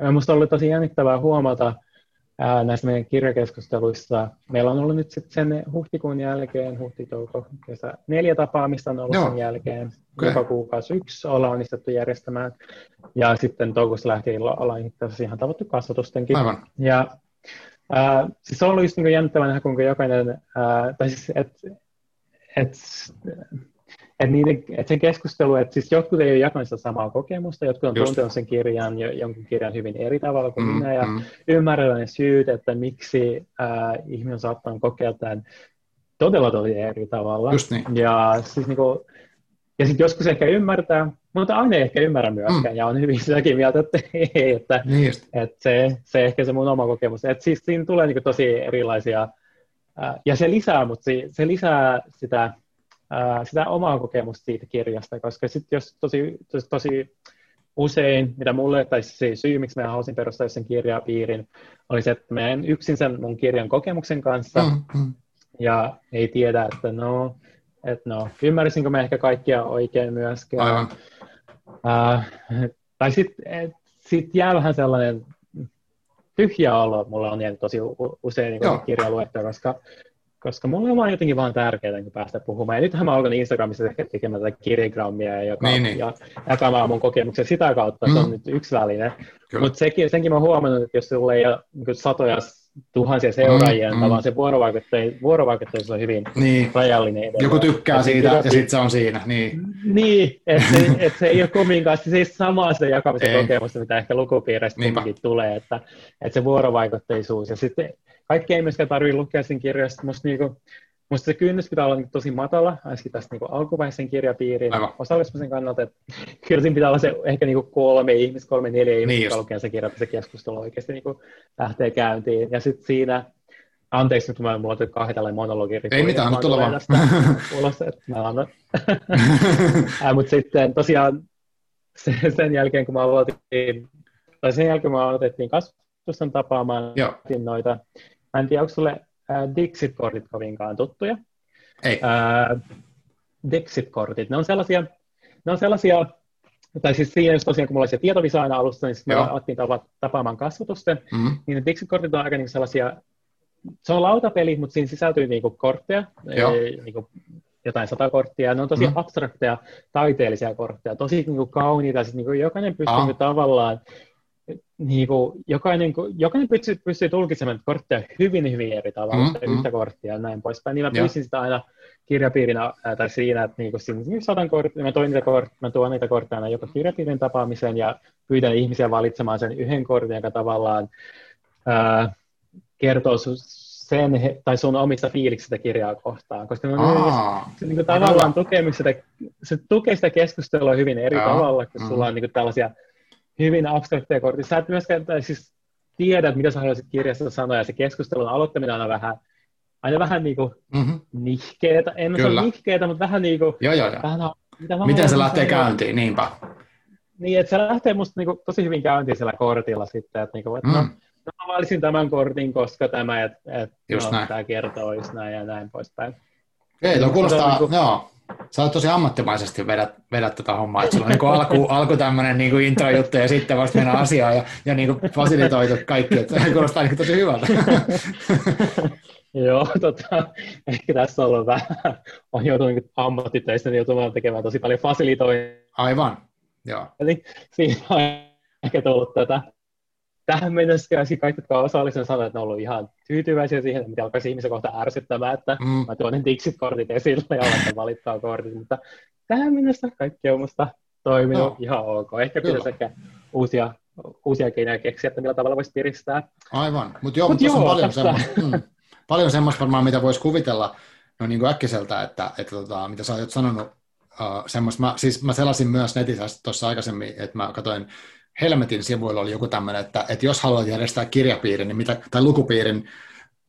minusta on ollut tosi jännittävää huomata ää, näissä meidän kirjakeskusteluissa. Meillä on ollut nyt sitten sen huhtikuun jälkeen, huhti-touko, kesä, neljä tapaamista on ollut Joo. sen jälkeen. Okay. Joka kuukausi yksi ollaan onnistettu järjestämään. Ja sitten toukossa lähtien ollaan itse asiassa ihan tavattu kasvatustenkin. Aivan. Ja ää, siis on ollut just niin jännittävää nähdä, kuinka jokainen, ää, tai siis, että et, että, niiden, että sen keskustelu, että siis jotkut ei ole jakanut sitä samaa kokemusta, jotkut on tuntenut sen kirjan, jonkun kirjan hyvin eri tavalla kuin mm, minä, ja mm. ymmärrän ne syyt, että miksi äh, ihminen on saattanut kokea tämän todella tosi eri tavalla. Just niin. Ja siis niin kuin, ja sitten joskus ehkä ymmärtää, mutta aina ei ehkä ymmärrä myöskään, mm. ja on hyvin sitäkin mieltä, että ei, että, niin että se, se ehkä se mun oma kokemus. Että siis siinä tulee niin tosi erilaisia, äh, ja se lisää, mutta se, se lisää sitä ää, sitä omaa kokemusta siitä kirjasta, koska sitten jos tosi, tosi, tosi usein, mitä mulle, tai se syy, miksi mä halusin perustaa sen kirjapiirin, oli se, että mä en yksin sen mun kirjan kokemuksen kanssa, mm-hmm. ja ei tiedä, että no, että no, ymmärsinkö mä ehkä kaikkia oikein myöskään. Aivan. Ää, tai sitten sit jää vähän sellainen tyhjää olo mulla on jäänyt tosi usein niin kirjaluetta, koska koska mulle on vaan jotenkin vaan tärkeää niin päästä puhumaan. Ja nythän mä alkan Instagramissa tekemään tätä kirjagrammia ja, niin, niin. ja jakamaan mun kokemuksia sitä kautta, mm. se on mm. nyt yksi väline. Mutta senkin mä oon huomannut, että jos sulla ei ole niin satoja tuhansia seuraajia, mm, mm. vaan se vuorovaikutteisuus on hyvin niin. rajallinen edelleen. Joku tykkää siitä ja sitten se on siinä. Niin, niin että se, et se ei ole kumminkaan se siis samaa sitä jakamisen ei. kokemusta, mitä ehkä lukupiireistä tulee, että, että se vuorovaikutteisuus ja sitten kaikki ei myöskään tarvitse lukea sen kirjasta. Musta, niinku, musta se kynnys pitää olla tosi matala, ainakin tästä niinku alkuvaiheisen kirjapiiriin osallistumisen kannalta. Että kyllä siinä pitää olla se ehkä niinku kolme ihmistä, kolme, neljä ihmistä, niin jotka lukee se kirja, että se keskustelu oikeasti niinku lähtee käyntiin. Ja sitten siinä Anteeksi, nyt mä mulla on kahden tällainen monologi. Ei mitään, anna tulla vaan. Ulos, että mä annan. Mutta sitten tosiaan sen jälkeen, kun mä aloitin, tai sen jälkeen, kun mä aloitettiin kasvatustan tapaamaan Joo. noita Mä en tiedä, onko sulle äh, Dixit-kortit kovinkaan tuttuja? Ei. Dixit-kortit, ne on sellaisia, ne on sellaisia tai siis siinä, tosiaan kun mulla oli tietovisa aina alussa, niin sitten me alettiin tapa, tapaamaan kasvatusten, mm-hmm. niin ne Dixit-kortit on aika niin sellaisia, se on lautapeli, mutta siinä sisältyy niinku kortteja, ei, niinku jotain sata korttia, ne on tosi mm. abstrakteja, taiteellisia kortteja, tosi niinku kauniita, siis niinku jokainen pystyy ah. tavallaan niin kuin, jokainen, jokainen pystyy, pystyy tulkitsemaan kortteja hyvin, hyvin eri tavalla, mm, yhtä mm. korttia ja näin poispäin. Niin mä pyysin sitä aina kirjapiirinä ää, tai siinä, että niin kuin, siinä satan korttia, mä, toin niitä kort, mä tuon niitä kortteja aina joka kirjapiirin tapaamiseen ja pyydän ihmisiä valitsemaan sen yhden kortin, joka tavallaan ää, kertoo sen, tai sun omista fiiliksistä kirjaa kohtaan, koska Aa, se, niin kuin, tavallaan tukee sitä, se tukee sitä keskustelua hyvin eri Aa, tavalla, kun mm. sulla on niin kuin, tällaisia hyvin abstrakteja kortteja. Sä et myöskään tai siis tiedä, mitä sä haluaisit kirjasta sanoa, ja se keskustelun aloittaminen on aina vähän, aina vähän niin kuin mm-hmm. nihkeetä. En Kyllä. sano nihkeetä, mutta vähän niin kuin... Joo, joo, joo. Vähän, mitä Miten se lähtee käyntiin, niinpä. Niin, että se lähtee musta niin kuin, tosi hyvin käyntiin siellä kortilla sitten, että, niin kuin, että mm. no, no, mä valitsin tämän kortin, koska tämä, että, että no, tämä kertoisi näin ja näin poispäin. Ei, tuo kuulostaa, niin kuin, joo, Sä oot tosi ammattimaisesti vedät, vedät tätä hommaa, että sulla on niin alku, alku tämmöinen niin intro-juttu ja sitten vasta mennään asiaan ja, ja niin fasilitoitu kaikki, että se kuulostaa niin tosi hyvältä. Joo, tota, ehkä tässä on ollut vähän, on joutunut niin ammattitöistä niin joutumaan tekemään tosi paljon fasilitointia. Aivan, joo. Eli siinä on ehkä tullut tätä tähän mennessä kaikki, jotka osallistuneet, sanoivat, että ne ovat ollut ihan tyytyväisiä siihen, mitä alkaisi ihmisen kohta ärsyttämään, että mm. mä tuon ne Dixit-kortit esille ja alan valittaa kortit, mutta tähän mennessä kaikki on musta toiminut no. ihan ok. Ehkä Kyllä. pitäisi ehkä uusia, uusia keinoja keksiä, että millä tavalla voisi piristää. Aivan, mutta joo, Mut joo, on paljon semmoista, mm, paljon semmoista varmaan, mitä voisi kuvitella no niin kuin äkkiseltä, että, että tota, mitä sä oot sanonut, uh, semmoista, mä, siis mä selasin myös netissä tuossa aikaisemmin, että mä katsoin Helmetin sivuilla oli joku tämmöinen, että, että jos haluat järjestää kirjapiirin niin mitä, tai lukupiirin,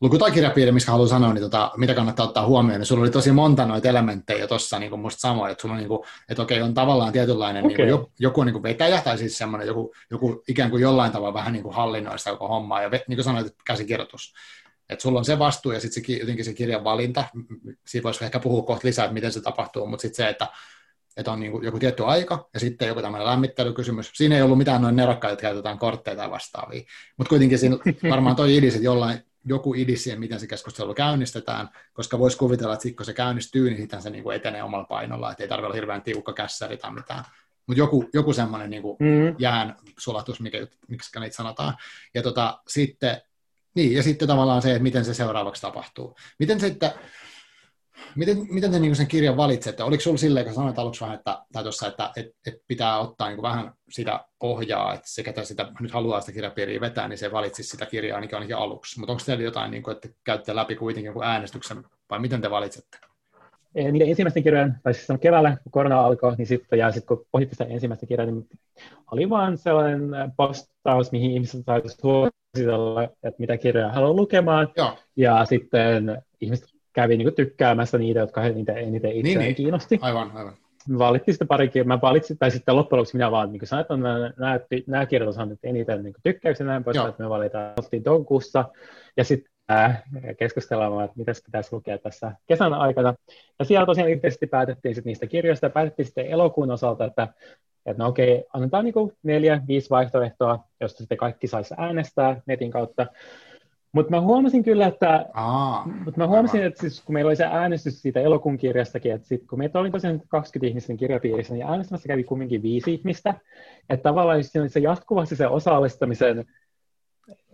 luku- tai kirjapiirin, missä haluaa sanoa, niin tota, mitä kannattaa ottaa huomioon, niin sulla oli tosi monta noita elementtejä tuossa niin musta samoin, että sulla on, niin kuin, että okei, on tavallaan tietynlainen okay. niin kuin, joku, joku niin kuin vetäjä, tai siis semmoinen joku, joku ikään kuin jollain tavalla vähän niin kuin hallinnoista koko hommaa, ja niin kuin sanoit, että käsikirjoitus. Että sulla on se vastuu ja sitten se, jotenkin se kirjan valinta, siitä voisi ehkä puhua kohta lisää, että miten se tapahtuu, mutta sitten se, että että on niin kuin joku tietty aika ja sitten joku tämmöinen lämmittelykysymys. Siinä ei ollut mitään noin nerokkaita, että käytetään kortteja tai vastaavia. Mutta kuitenkin siinä varmaan toi idis, että jollain, joku idis siihen, miten se keskustelu käynnistetään, koska voisi kuvitella, että sitten kun se käynnistyy, niin sitten se niin kuin etenee omalla painolla, että ei tarvitse olla hirveän tiukka kässäri tai mitään. Mutta joku, joku semmoinen niin mm. jään sulatus, mikä, miksi niitä sanotaan. Ja tota, sitten, niin, ja sitten tavallaan se, että miten se seuraavaksi tapahtuu. Miten sitten, Miten, miten te niin sen kirjan valitsette? Oliko sinulla silleen, kun sanoit aluksi vähän, että, tai tuossa, että et, et pitää ottaa niin vähän sitä pohjaa, että se, ketä sitä nyt haluaa sitä kirjapiiriä vetää, niin se valitsisi sitä kirjaa ainakin, ainakin aluksi. Mutta onko teillä jotain, niin kuin, että käytte läpi kuitenkin jonkun äänestyksen, vai miten te valitsette? Niiden ensimmäisten kirjojen, tai siis keväällä, kun korona alkoi, niin sitten, ja sitten kun pohditte sitä ensimmäistä kirjaa, niin oli vaan sellainen postaus, mihin ihmiset saisivat suositella, että mitä kirjoja haluaa lukemaan. Joo. Ja sitten ihmiset kävi niin tykkäämässä niitä, jotka niitä eniten itseään niin, niin. kiinnosti. Aivan, aivan. Mä valitsin sitten pari kirjaa, mä valitsin, tai sitten loppujen lopuksi minä vaan niin sanoin, että nämä, nämä, nämä kirjat on saanut eniten niin tykkäyksiä näin pois, että me valitaan toukokuussa, ja sitten äh, keskustellaan, että mitä pitäisi lukea tässä kesän aikana. Ja siellä tosiaan yhteisesti päätettiin sitten niistä kirjoista, ja päätettiin sitten elokuun osalta, että että no okei, annetaan niin kuin neljä, viisi vaihtoehtoa, josta sitten kaikki saisi äänestää netin kautta. Mutta mä huomasin kyllä, että, Aa, mut mä huomasin, että siis, kun meillä oli se äänestys siitä elokuun kirjastakin, että sit, kun meitä oli tosiaan 20 ihmisten kirjapiirissä, niin äänestämässä kävi kumminkin viisi ihmistä. Että tavallaan se jatkuvasti se osallistamisen,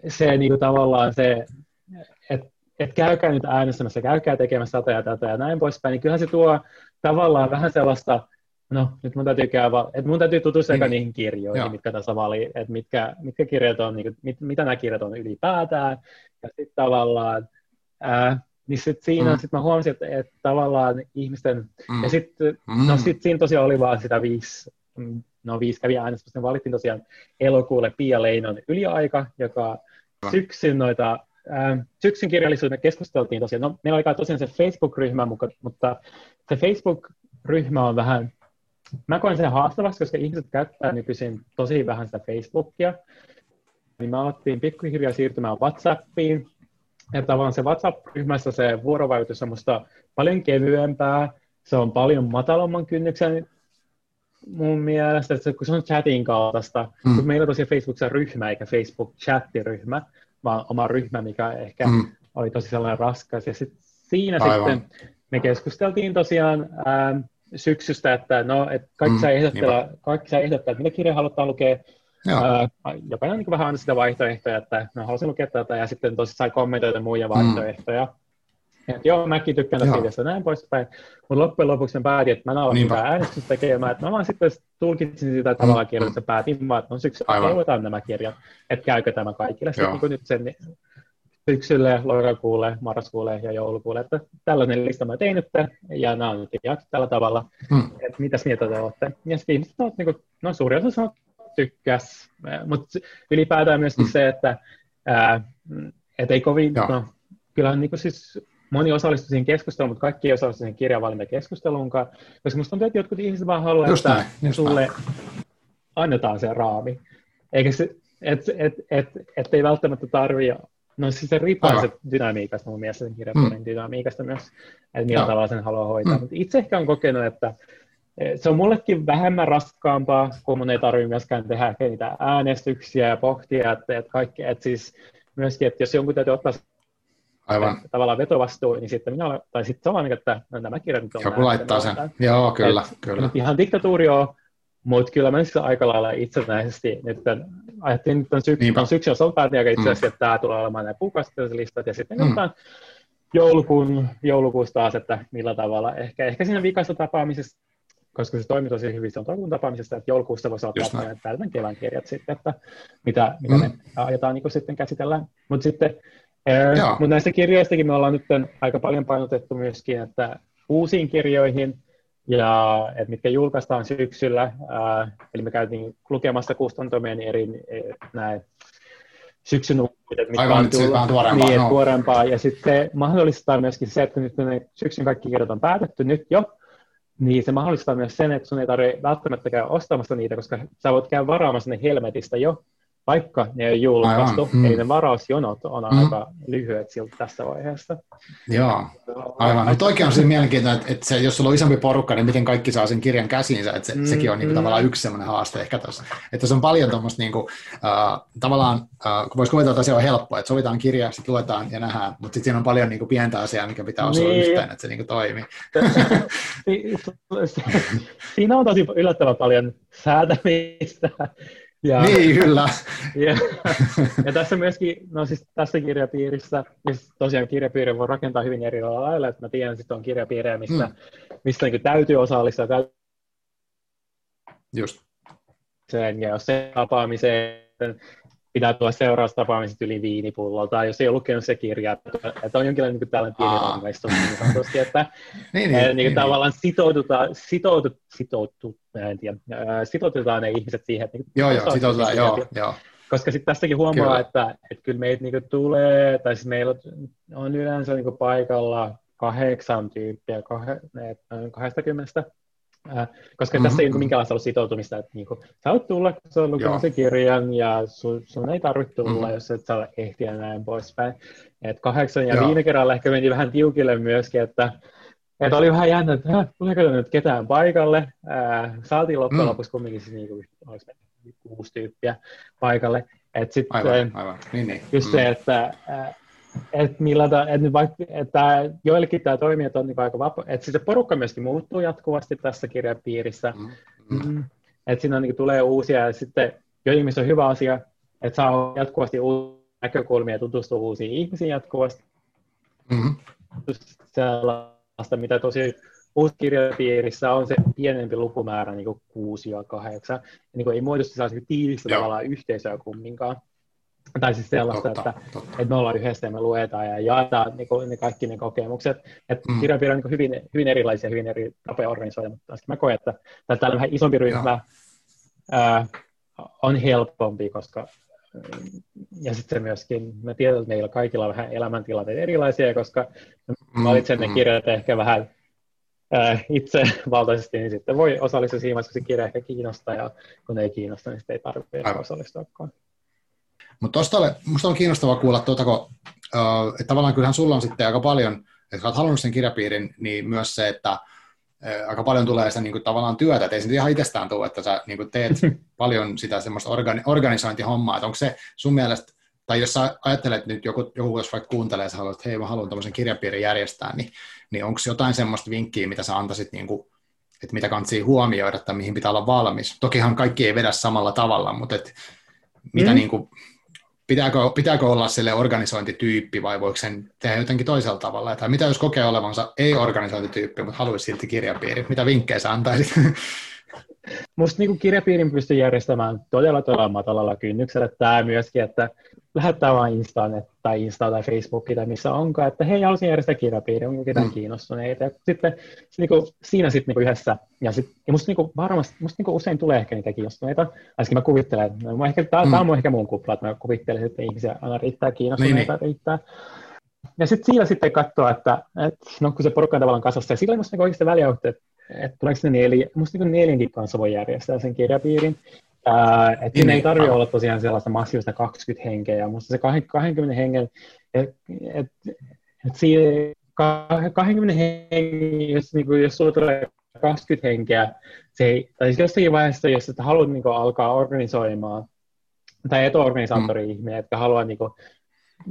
se niin kuin tavallaan se, että et käykää nyt äänestämässä, käykää tekemässä tätä ja tätä ja näin poispäin, niin kyllähän se tuo tavallaan vähän sellaista, no nyt mun täytyy käydä, että mun täytyy tutustua niin. niihin kirjoihin, Joo. mitkä tässä vali, että mitkä, mitkä kirjat on, niin kuin, mit, mitä nämä kirjat on ylipäätään, ja sitten tavallaan, ää, niin sit siinä mm. sit mä huomasin, että, että tavallaan ihmisten, mm. ja sitten, mm. no sit siinä tosiaan oli vaan sitä viisi, no viisi kävi äänestystä, valittiin tosiaan elokuulle Pia Leinon yliaika, joka syksyn noita syksyn kirjallisuuden keskusteltiin tosiaan, no meillä oli tosiaan se Facebook-ryhmä, mutta se Facebook-ryhmä on vähän, mä koen sen haastavaksi, koska ihmiset käyttää nykyisin tosi vähän sitä Facebookia, niin me alettiin pikkuhiljaa siirtymään WhatsAppiin, ja tavallaan se WhatsApp-ryhmässä se vuorovaikutus on musta paljon kevyempää, se on paljon matalamman kynnyksen mun mielestä, että kun se on chatin kaltaista, mm. kun meillä on tosiaan Facebookissa ryhmä eikä Facebook-chattiryhmä, vaan oma ryhmä, mikä ehkä mm. oli tosi sellainen raskas. Ja sit siinä Aivan. sitten me keskusteltiin tosiaan ää, syksystä, että no, et kaikki, mm, saa ehdottaa, kaikki saa ehdottaa, että mitä kirjaa halutaan lukea. Ää, jokainen niin vähän aina sitä vaihtoehtoja, että mä haluaisin lukea tätä, ja sitten tosi sai kommentoida muita mm. vaihtoehtoja. Mm. Et joo, mäkin tykkään tästä ideasta näin poispäin, mutta loppujen lopuksi mä päätin, että mä en ala mitään äänestystä tekemään, että mä vaan sitten tulkitsin sitä tavalla kirjoitusta, mm. päätin vaan, että no syksyllä luetaan nämä kirjat, että käykö tämä kaikille sitten niin nyt sen syksylle, lokakuulle, marraskuulle ja joulukuulle, että tällainen lista mä tein nyt, ja nämä on nyt jaettu tällä tavalla, mm. että mitäs mieltä te olette. Ja sitten ihmiset on, niin kuin, no suuri osa sanoo, tykkäs, mutta ylipäätään myöskin mm. se, että ää, et ei kovin, Joo. no, kyllähän niin siis moni osallistui siihen keskusteluun, mutta kaikki ei osallistu siihen kirjavalintakeskusteluunkaan, koska musta tuntuu, että jotkut ihmiset vaan haluaa, just että näin, sulle näin. annetaan se raami. Eikä se, et, et, et, et ei välttämättä tarvitse No siis se riippuu se dynamiikasta mun mielestä, sen kirjapiirin mm. dynamiikasta myös, että millä tavalla sen haluaa hoitaa. Mm. Mutta itse ehkä on kokenut, että eh, se on mullekin vähemmän raskaampaa, kun mun ei tarvitse myöskään tehdä niitä äänestyksiä ja pohtia, että, että kaikki, että siis myöskin, että jos jonkun täytyy ottaa Aivan. tavallaan vetovastuu, niin sitten minä olen, tai sitten sama, että no, nämä kirjat nyt on Joku laittaa sen. Joo, kyllä, Et, kyllä. Ihan diktatuuri on, mutta kyllä mä siis aika lailla itsenäisesti nyt ajattelin, että syksy, on syksy on päätin itse asiassa, mm. että tämä tulee olemaan nämä kuukausittaiset listat, ja sitten mm. joulukuun, joulukuussa taas, että millä tavalla, ehkä, ehkä siinä viikassa tapaamisessa, koska se toimii tosi hyvin, on toivon tapaamisesta, että joulukuussa voisi ottaa tämän kevään kirjat sitten, että mitä, mitä mm. me ajetaan niin sitten käsitellään. Mutta sitten mutta näistä kirjoistakin me ollaan nyt aika paljon painotettu myöskin, että uusiin kirjoihin, ja että mitkä julkaistaan syksyllä, ää, eli me käytiin lukemassa kustantomien eri e, näin syksyn uudet, mitkä Aivan, on tullut, tuorempaa, niin, no. tuorempaa, ja sitten mahdollistaa myöskin se, että nyt ne syksyn kaikki kirjat on päätetty nyt jo, niin se mahdollistaa myös sen, että sun ei tarvitse välttämättä käydä ostamassa niitä, koska sä voit käydä varaamassa ne Helmetistä jo, vaikka ne ei julkaistu, mm. eli ne varausjonot on mm. aika lyhyet siltä tässä vaiheessa. Joo, aivan. Mutta oikein on se mielenkiintoinen, että, että se, jos sulla on isompi porukka, niin miten kaikki saa sen kirjan käsiinsä, että se, mm. sekin on niin kuin, mm. tavallaan yksi sellainen haaste ehkä tässä. Että se on paljon tuommoista niin kuin, uh, tavallaan, uh, kun voisi kuvitella, että se on helppoa, että sovitaan kirja, sitten luetaan ja nähdään, mutta sitten siinä on paljon niin kuin, pientä asiaa, mikä pitää osua niin. yhteen, että se niin kuin, toimii. siinä on tosi yllättävän paljon säätämistä ja, niin, kyllä. Ja, ja tässä myöskin, no siis tässä kirjapiirissä, siis tosiaan kirjapiiri voi rakentaa hyvin eri lailla, että mä tiedän, että on kirjapiirejä, missä, mm. missä niin täytyy osallistua. Täytyy... Just. Sen, ja jos se tapaamiseen pitää tulla seuraavassa tapaamisesta yli viinipulloa, tai jos ei ole lukenut se kirja, että on jonkinlainen niin tällainen pieni rangaistus, niin sanotusti, että niin, niin, niin, niin, tavallaan sitoudutaan, sitoudut, sitoutu, en tiedä, sitoutetaan ne ihmiset siihen, että niin, joo, joo, sitoutetaan, joo, joo. Koska sitten tästäkin huomaa, kyllä. että, että kyllä meitä niin tulee, tai siis meillä on yleensä niin paikalla kahdeksan tyyppiä, kah, 20 Äh, koska mm-hmm. tässä ei mm-hmm. minkäänlaista ollut sitoutumista, että niin kuin, sä oot tulla, kun sä oot sen kirjan, ja sun, sun ei tarvitse tulla, mm-hmm. jos et saa ehtiä näin poispäin. Et kahdeksan, ja Joo. viime kerralla ehkä meni vähän tiukille myöskin, että että oli vähän jännä, että tuleeko nyt ketään paikalle. Ää, saatiin loppujen mm. lopuksi kumminkin siis niin kuin, kuusi tyyppiä paikalle. Et sit, aivan, aivan. Niin, niin. Just mm. se, että että millä ta, että, vaikka, että joillekin tämä toimii, että on niin aika vapa, että se porukka myöskin muuttuu jatkuvasti tässä kirjapiirissä, mm, mm. Mm, että siinä on, niin tulee uusia, ja sitten jo ihmisissä on hyvä asia, että saa jatkuvasti uusia näkökulmia ja tutustua uusiin ihmisiin jatkuvasti. Mm-hmm. Mitä tosi uuskirjapiirissä on se pienempi lukumäärä, niin kuin 6 ja 8, ja niin kuin ei muodostu sellaista tiivistä tavallaan yhteisöä kumminkaan. Tai siis sellaista, totta, että, totta. että me ollaan yhdessä ja me luetaan ja jaetaan niin kuin, ne kaikki ne kokemukset. Että mm. kirjapiiri on niin hyvin, hyvin erilaisia, hyvin eri tapoja organisoida, mutta mä koen, että tällä vähän isompi ryhmä ää, on helpompi, koska ja sitten myöskin, mä tiedän, että meillä kaikilla on vähän elämäntilanteet erilaisia, koska mä valitsen ne mm. kirjat ehkä vähän äh, itsevaltaisesti, niin sitten voi osallistua siinä vaiheessa, kun se kirja ehkä kiinnostaa, ja kun ei kiinnosta, niin sitten ei tarvitse osallistuakaan. Mutta oli, musta on kiinnostavaa kuulla, tuota, kun, uh, että tavallaan kyllähän sulla on sitten aika paljon, että olet halunnut sen kirjapiirin, niin myös se, että aika paljon tulee sitä niin kuin, tavallaan työtä, että ei se nyt ihan itsestään tule, että sä niin kuin, teet paljon sitä semmoista organi- organisointihommaa, että onko se sun mielestä, tai jos sä ajattelet nyt joku, joku jos vaikka kuuntelee, että haluat, että hei mä haluan tämmöisen kirjapiirin järjestää, niin, niin onko jotain semmoista vinkkiä, mitä sä antaisit niin kuin, että mitä kannattaa huomioida tai mihin pitää olla valmis. Tokihan kaikki ei vedä samalla tavalla, mutta et, mitä mm. niin kuin, pitääkö, pitääkö olla sille organisointityyppi vai voiko sen tehdä jotenkin toisella tavalla? Tai mitä jos kokee olevansa ei-organisointityyppi, mutta haluaisi silti kirjapiiri? Mitä vinkkejä sä antaisit? Musta niin kirjapiirin pystyy järjestämään todella todella matalalla kynnyksellä. Tämä myöskin, että lähettää vain Instaan tai Insta tai Facebookiin tai missä onkaan, että hei, haluaisin järjestää kirjapiiri, onko ketään mm. kiinnostuneita. Ja sitten se, niin kuin, siinä sitten niin yhdessä, ja, sit, ja musta, niin kuin, varmasti, musta niin kuin usein tulee ehkä niitä kiinnostuneita, ainakin mä kuvittelen, että no, ehkä, tämä, mm. tämä on ehkä mun kupla, että mä kuvittelen, että ihmisiä aina riittää kiinnostuneita, niin, niin. riittää. Ja sitten siinä sitten katsoa, että, että no, kun se porukka on tavallaan kasvassa, ja sillä ei musta niin oikeasti väliä, että, että tuleeko se neljä, musta niin neljänkin kanssa voi järjestää sen kirjapiirin, Ää, et siinä ei tarvitse olla tosiaan sellaista massiivista 20 henkeä, ja musta se 20 hengen, että et, et siinä 20 hengen, jos, niin kuin, jos sulla tulee 20 henkeä, se ei, tai siis jossakin vaiheessa, jos et haluat niin kuin, alkaa organisoimaan, tai etuorganisaattori-ihminen, mm. jotka haluaa niin kuin,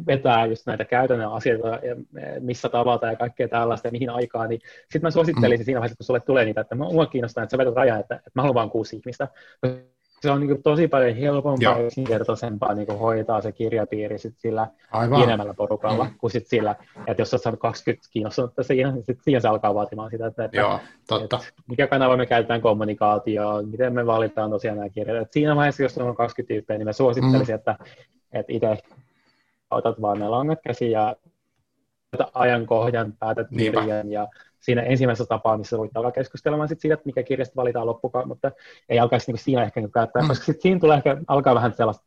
vetää just näitä käytännön asioita, ja missä tavata ja kaikkea tällaista ja mihin aikaan, niin sitten mä suosittelisin mm. siinä vaiheessa, kun sulle tulee niitä, että mua kiinnostaa, että sä vetät rajan, että, että mä haluan vain kuusi ihmistä se on niin tosi paljon helpompaa ja yksinkertaisempaa niin hoitaa se kirjapiiri sit sillä Aivan. pienemmällä porukalla mm. kuin sit sillä, että jos olet saanut 20 kiinnostunutta siihen, niin sit siihen se alkaa vaatimaan sitä, että, Joo, totta. että mikä kanava me käytetään kommunikaatioon, miten me valitaan tosiaan nämä kirjat. Et siinä vaiheessa, jos on 20 tyyppejä, niin mä suosittelisin, mm. että, että itse otat vaan ne langat käsiin ja ajankohdan, päätät kirjan ja siinä ensimmäisessä tapaamisessa voit alkaa keskustelemaan sit siitä, että mikä kirjasta valitaan loppukaan, mutta ei alkaisi niinku siinä ehkä niinku käyttää, mm. koska sitten siinä tulee ehkä, alkaa vähän sellaista,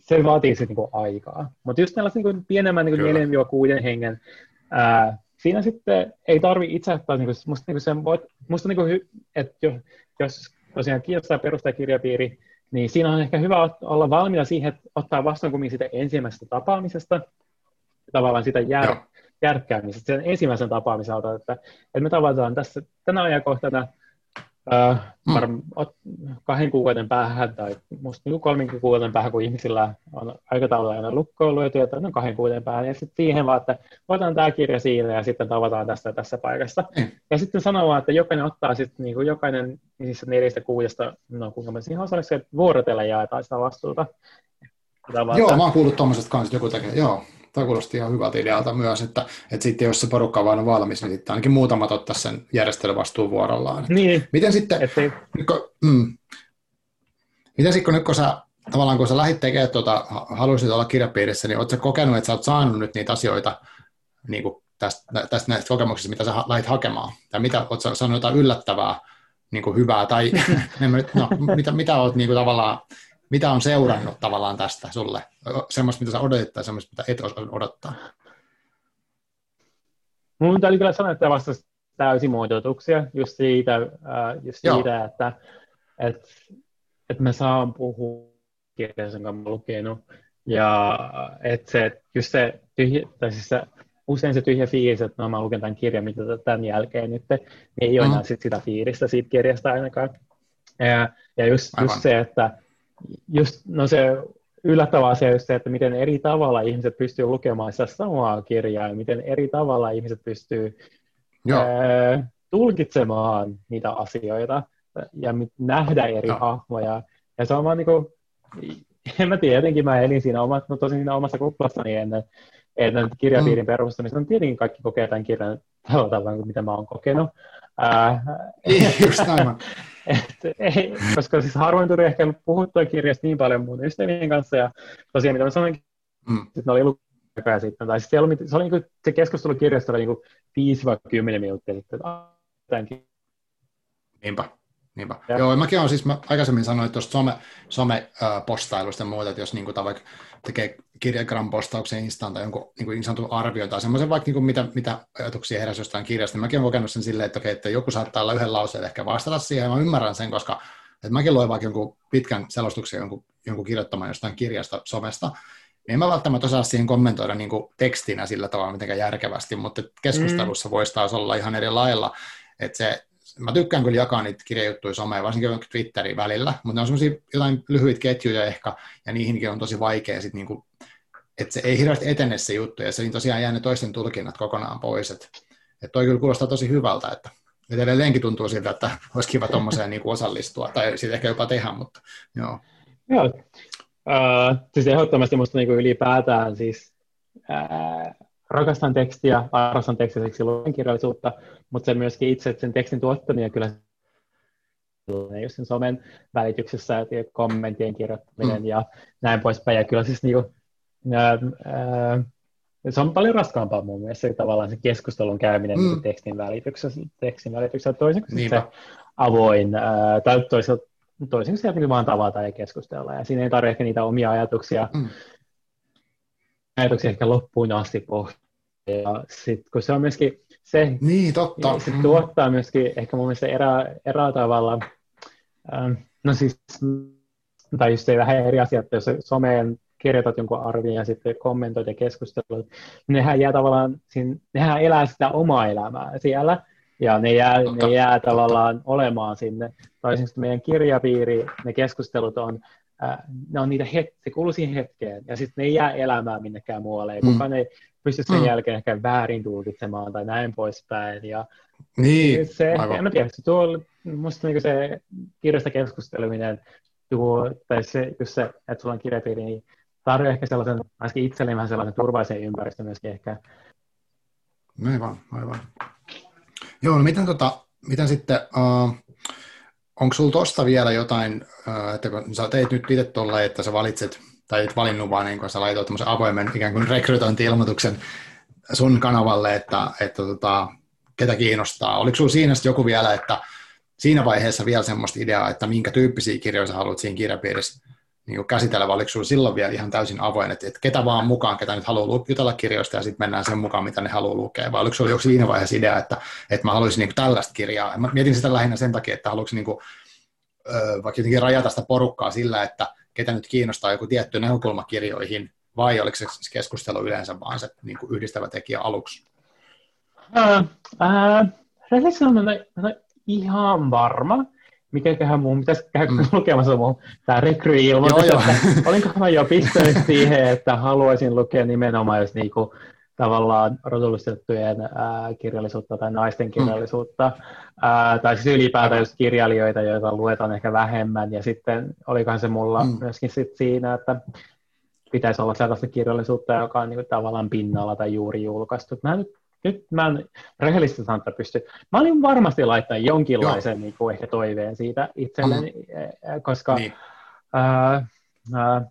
se vaatii sitten niinku aikaa. Mutta just sellaisen niinku pienemmän niinku neljän kuuden hengen, ää, siinä sitten ei tarvi itse ottaa, niinku, musta, niinku sen voit, musta niinku, että jos tosiaan kiinnostaa perustajakirjapiiri, niin siinä on ehkä hyvä olla valmiina siihen, että ottaa vastaan kumminkin sitä ensimmäisestä tapaamisesta, tavallaan sitä jär, järkkäämisestä sen ensimmäisen tapaamiselta, että, että me tavataan tässä tänä ajankohtana äh, mm. kahden kuukauden päähän tai musta niin kolmen kuukauden päähän, kun ihmisillä on aikatauluja aina lukkoon lyöty, että no kahden kuukauden päähän, ja sitten siihen vaan, että otetaan tämä kirja siinä ja sitten tavataan tässä tässä paikassa. Mm. Ja sitten sanoo vaan, että jokainen ottaa sitten niin kuin jokainen niissä neljästä kuudesta, no kuinka me siihen osallistuu, että vuorotella jaetaan sitä vastuuta. Joo, mä oon kuullut tuommoisesta kanssa, joku tekee, joo. Tämä kuulosti ihan hyvältä idealta myös, että, että sitten jos se porukka vaan on valmis, niin sitten ainakin muutamat ottaa sen järjestelyvastuun vuorollaan. Niin. Miten sitten, Ettei... nyt kun, mm, miten sitten kun nyt kun sä tavallaan kun sä lähdit tekemään, tuota, haluaisit olla kirjapiirissä, niin oletko kokenut, että sä oot saanut nyt niitä asioita niin kuin tästä, tästä näistä kokemuksista, mitä sä lähdit hakemaan? Tai mitä, oletko saanut jotain yllättävää, niin kuin hyvää, tai no, mitä, mitä olet niin kuin tavallaan mitä on seurannut tavallaan tästä sulle? Semmoista, mitä sä odotit tai semmoista, mitä et odottaa? Mun täytyy kyllä sanoa, että vastasi täysin odotuksia just siitä, äh, just siitä että et, et mä saan puhua kirjassa, jonka mä lukenut. Ja että se, just se, tyhjä, tai siis se usein se tyhjä fiilis, että no mä luken tämän kirjan, mitä tämän jälkeen nyt, niin ei ole mm. enää sit sitä fiilistä siitä kirjasta ainakaan. Ja, ja just, just se, että just, no se yllättävä asia on se, että miten eri tavalla ihmiset pystyy lukemaan sitä samaa kirjaa ja miten eri tavalla ihmiset pystyy ää, tulkitsemaan niitä asioita ja nähdä eri Joo. hahmoja. Ja se on vaan niin kuin, en mä tiedä, jotenkin mä elin siinä, oma, no tosin siinä omassa kuplassani ennen, ennen kirjapiirin mm. perustamista. No tietenkin kaikki kokee tämän kirjan tällä tavalla kuin mitä mä oon kokenut. Ää, Just aivan. Et, ei, koska siis harvoin tuli ehkä puhuttua kirjasta niin paljon mun ystävien kanssa, ja tosiaan mitä mä sanoin, mm. että ne oli lukuja sitten, tai siis se, oli, se, oli, niin kuin, se keskustelu kirjasta oli niin 5-10 minuuttia sitten. Niinpä. Niinpä. Ja. Joo, mäkin olen siis, mä aikaisemmin sanoin tuosta some, some-postailusta ja muuta, että jos niin kuin, vaikka tekee kirjagram postauksen instaan tai jonkun niin, niin sanotun arvion tai semmoisen vaikka niin kuin, mitä, mitä ajatuksia heräsi jostain kirjasta, niin mäkin olen kokenut sen silleen, että, okei, että joku saattaa olla yhden lauseen ehkä vastata siihen, ja mä ymmärrän sen, koska että mäkin luen vaikka jonkun pitkän selostuksen jonkun, jonkun kirjoittamaan jostain kirjasta somesta, niin en mä välttämättä osaa siihen kommentoida niin kuin tekstinä sillä tavalla mitenkään järkevästi, mutta keskustelussa mm. voisi taas olla ihan eri lailla, että se mä tykkään kyllä jakaa niitä kirjajuttuja someen, varsinkin Twitterin välillä, mutta ne on semmoisia jotain lyhyitä ketjuja ehkä, ja niihinkin on tosi vaikea sitten niinku, että se ei hirveästi etene se juttu, ja se niin tosiaan jää ne toisten tulkinnat kokonaan pois, että et toi kyllä kuulostaa tosi hyvältä, että et edelleenkin tuntuu siltä, että olisi kiva tuommoiseen niin osallistua, tai sitten ehkä jopa tehdä, mutta joo. Joo, uh, siis ehdottomasti minusta niin ylipäätään siis rakastan tekstiä, arvostan tekstiä, siksi luen kirjallisuutta, mutta se myöskin itse, sen tekstin tuottaminen kyllä just sen somen välityksessä ja kommenttien kirjoittaminen mm. ja näin poispäin. Ja kyllä siis niinku, ää, ää, se on paljon raskaampaa mun mielestä se, tavallaan se keskustelun käyminen mm. tekstin välityksessä, tekstin välityksessä toisin kuin se avoin, ää, tai toisaalta toisin kuin sieltä vaan tavata ja keskustella. Ja siinä ei tarvitse ehkä niitä omia ajatuksia mm ajatuksia ehkä loppuun asti pohtia. Ja sitten kun se on myöskin se, niin, totta. se tuottaa myöskin ehkä mun mielestä erää, erää tavalla, ähm, no siis, tai just ei vähän eri asia, että jos someen kirjoitat jonkun arvion ja sitten kommentoit ja keskustelut, niin nehän jää tavallaan, siinä, nehän elää sitä omaa elämää siellä, ja ne jää, totta, ne jää totta. tavallaan olemaan sinne. Toisin meidän kirjapiiri, ne keskustelut on ne on niitä het- se kuuluu siihen hetkeen, ja sitten ne ei jää elämään minnekään muualle, ja mm. kukaan ei pysty sen mm. jälkeen ehkä väärin tulkitsemaan tai näin poispäin. Ja niin, se, aivan. en tiedä, se tuo, musta niin se kirjasta keskusteleminen, tuo, tai se, just se, että sulla on kirjapiiri, niin tarjoaa ehkä sellaisen, ainakin itselleni vähän sellaisen turvallisen ympäristön myöskin ehkä. Aivan, aivan. Joo, no miten, tota, miten sitten, uh, onko sulla tuosta vielä jotain, että kun sä teit nyt itse tuolla, että sä valitset, tai et valinnut vaan niin kun sä laitoit tämmöisen avoimen ikään kuin rekrytointi-ilmoituksen sun kanavalle, että, että tota, ketä kiinnostaa. Oliko sulla siinä joku vielä, että siinä vaiheessa vielä semmoista ideaa, että minkä tyyppisiä kirjoja sä haluat siinä kirjapiirissä niin käsitellä, vai oliko sinulla silloin vielä ihan täysin avoin, että, että ketä vaan mukaan, ketä nyt haluaa jutella kirjoista ja sitten mennään sen mukaan, mitä ne haluaa lukea, vai oliko sinulla joku siinä vaiheessa idea, että, että mä haluaisin niin tällaista kirjaa. Mä mietin sitä lähinnä sen takia, että haluatko niin kuin, vaikka jotenkin rajata sitä porukkaa sillä, että ketä nyt kiinnostaa joku tietty näkökulma kirjoihin, vai oliko se keskustelu yleensä vaan se niin kuin yhdistävä tekijä aluksi? Äh, äh, on ihan varma mikäköhän mun pitäisi käydä mm. lukemassa mun tämä rekry-ilmoitus, että olinko mä jo pistänyt siihen, että haluaisin lukea nimenomaan jos niinku, tavallaan rotullistettujen ää, kirjallisuutta tai naisten mm. kirjallisuutta, ää, tai siis ylipäätään just kirjailijoita, joita luetaan ehkä vähemmän, ja sitten olikohan se mulla mm. myöskin sit siinä, että pitäisi olla sellaista kirjallisuutta, joka on niin kuin, tavallaan pinnalla tai juuri julkaistu. Mä nyt nyt mä en rehellisesti sanoa, pysty. Mä olin varmasti laittanut jonkinlaisen niin kuin ehkä toiveen siitä itselleni, mm. koska niin. ää, ää,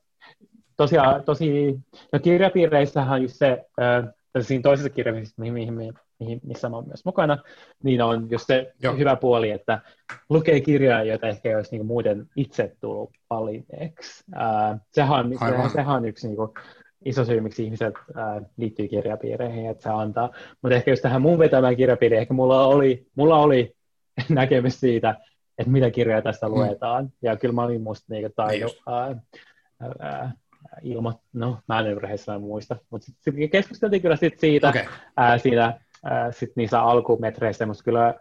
tosiaan, tosi, no kirjapiireissähän on just se, ää, siinä toisessa kirjapiirissä, mihin, mihin, mihin, missä mä olen myös mukana, niin on just se Joo. hyvä puoli, että lukee kirjoja, joita ehkä ei olisi niin muuten itse tullut valinneeksi. Ää, sehän, sehän, sehän on yksi niin kuin, iso syy, miksi ihmiset ää, liittyy kirjapiireihin, että se antaa. Mutta ehkä just tähän mun vetämään kirjapiiriin, ehkä mulla oli, mulla oli näkemys siitä, että mitä kirjoja tästä mm. luetaan. Ja kyllä mä olin musta niinku niin ää, ilmo, no mä en rehellisesti muista, mutta sitten keskusteltiin kyllä sit siitä, okay. ää, siinä, ää, sit niissä alkumetreissä, mutta kyllä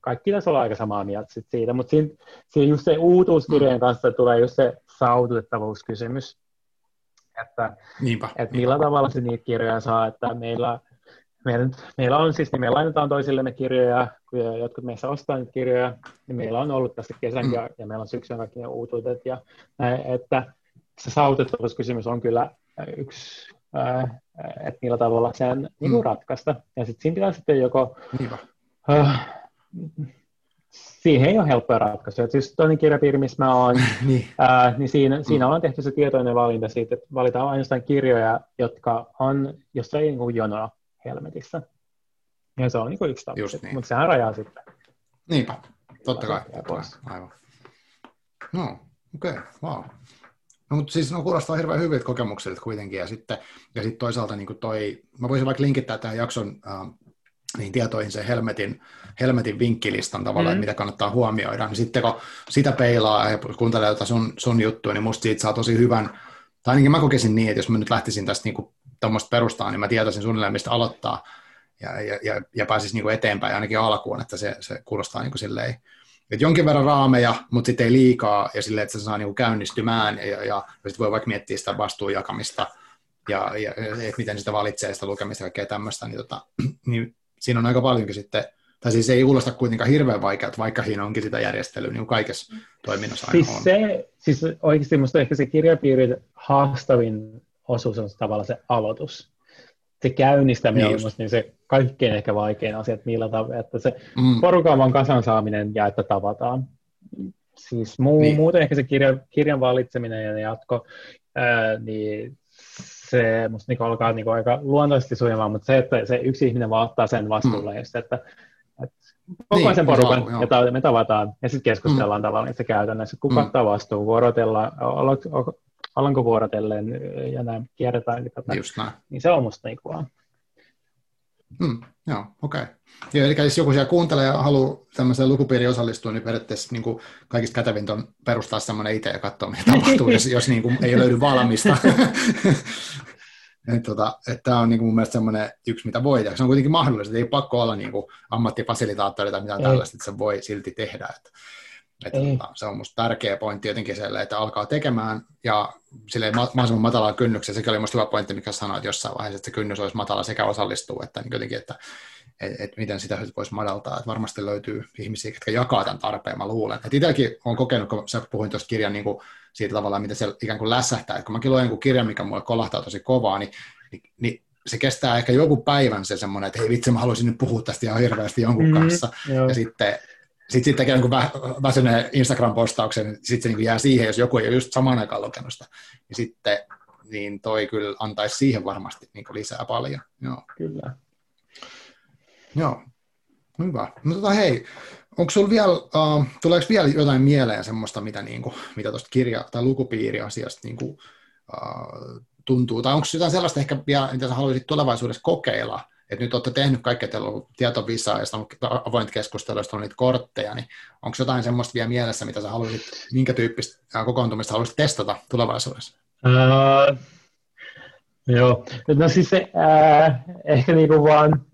kaikki tässä olla aika samaa mieltä sit siitä, mutta siinä, siinä just se uutuuskirjojen mm. kanssa tulee just se saavutettavuuskysymys, että, niinpä, että millä niinpä. tavalla se niitä kirjoja saa, että meillä, meillä, meillä on siis, niin me lainataan toisillemme kirjoja, kun jotkut meistä ostaa niitä kirjoja, niin meillä on ollut tässä kesän mm. ja, ja meillä on syksyn kaikki ne uutuudet, ja että se saavutettavuuskysymys on kyllä yksi, että millä tavalla sen mm. niin ratkaista. Ja sitten siinä pitää sitten joko... Äh, siihen ei ole helppoa ratkaisuja. Siis toinen kirjapiiri, missä mä oon, niin. ää, niin siinä, mm. siinä on tehty se tietoinen valinta siitä, että valitaan ainoastaan kirjoja, jotka on, jossa ei niin jonoa helmetissä. Ja se on niin yksi tapa, niin. mutta sehän rajaa sitten. Niinpä, totta kai. Totta kai. Aivan. No, okei, okay. wow. No, mutta siis no, kuulostaa hirveän hyviltä kokemuksilta kuitenkin, ja sitten, ja sitten toisaalta niin toi, mä voisin vaikka linkittää tähän jakson äh, niin tietoihin sen helmetin, helmetin vinkkilistan tavallaan, mm. mitä kannattaa huomioida, niin sitten kun sitä peilaa ja kuuntelee sun, sun juttua, niin musta siitä saa tosi hyvän, tai ainakin mä kokisin niin, että jos mä nyt lähtisin tästä niin tuommoista perustaa, niin mä tietäisin suunnilleen, mistä aloittaa, ja, ja, ja, ja pääsisi niin eteenpäin ainakin alkuun, että se, se kuulostaa niin kuin silleen, että jonkin verran raameja, mutta sitten ei liikaa, ja silleen, että se saa niin kuin käynnistymään, ja, ja, ja sitten voi vaikka miettiä sitä vastuun jakamista, ja, ja että miten sitä valitsee, sitä lukemista ja kaikkea tämmöistä, niin, tota, niin siinä on aika paljonkin sitten, tai siis ei kuulosta kuitenkaan hirveän vaikealta, vaikka siinä onkin sitä järjestelyä niin kaikessa toiminnassa aina siis on. Se, siis oikeasti minusta ehkä se kirjapiirin haastavin osuus on tavallaan se aloitus. Se käynnistäminen niin on minusta niin se kaikkein ehkä vaikein asia, että millä tavalla, että se mm. porukan vaan kasan saaminen ja että tavataan. Siis muu, niin. muuten ehkä se kirja, kirjan valitseminen ja jatko, ää, niin se musta niinku alkaa niinku aika luontaisesti sujumaan, mutta se, että se yksi ihminen vaan ottaa sen vastuulle, mm. että, että koko niin, sen porukan, joo, joo. ja me tavataan, ja sitten keskustellaan mm. tavallaan se käytännössä, kuka mm. ottaa vastuun, vuorotellaan, ollaanko vuorotellen, ja näin kierretään, tätä, Just näin. niin se on musta niinku vaan. Mm, joo, okei. Okay. Joo, eli jos joku siellä kuuntelee ja haluaa tämmöiseen lukupiiriin osallistua, niin periaatteessa niin kuin kaikista kätevintä on perustaa semmoinen itse ja katsoa, mitä tapahtuu, jos, jos niin kuin ei löydy valmista. että tota, että tämä on niin kuin mun mielestä semmoinen yksi, mitä voi tehdä. Se on kuitenkin mahdollista, ei pakko olla niin kuin ammattifasilitaattori tai mitään ei. tällaista, että se voi silti tehdä. Että, että tota, se on musta tärkeä pointti jotenkin selle, että alkaa tekemään ja sille mahdollisimman matalaa kynnyksellä. Sekin oli musta hyvä pointti, mikä sanoit jossain vaiheessa, että se kynnys olisi matala sekä osallistuu, että niin jotenkin, että et, et miten sitä voisi madaltaa. Että varmasti löytyy ihmisiä, jotka jakaa tämän tarpeen, mä luulen. Et itselläkin olen kokenut, kun sä puhuin tuosta kirjan niin kuin siitä tavallaan, miten se ikään kuin lässähtää. Et kun mäkin luen jonkun kirjan, mikä mulle kolahtaa tosi kovaa, niin, niin, niin se kestää ehkä joku päivän se semmoinen, että hei vitsi, mä haluaisin nyt puhua tästä ihan hirveästi jonkun mm, kanssa. Joo. Ja sitten sitten sit tekee jonkun väsyneen Instagram-postauksen, niin sitten se niin jää siihen, jos joku ei ole just samaan aikaan lukenut sitä. Niin sitten niin toi kyllä antaisi siihen varmasti niin lisää paljon. Joo. Kyllä. Joo, hyvä. No tota hei, onko sulla vielä, uh, tuleeko vielä jotain mieleen semmoista, mitä, niin kuin, mitä tuosta kirja- tai lukupiiriasiasta niin kuin, uh, tuntuu, tai onko jotain sellaista ehkä vielä, mitä sä haluaisit tulevaisuudessa kokeilla, että nyt olette tehnyt kaikkea, teillä on tietovisaa ja on avointa keskustelua, on niitä kortteja, niin onko jotain semmoista vielä mielessä, mitä sä haluaisit, minkä tyyppistä kokoontumista haluaisit testata tulevaisuudessa? Uh, joo, no siis se, äh, ehkä niinku vaan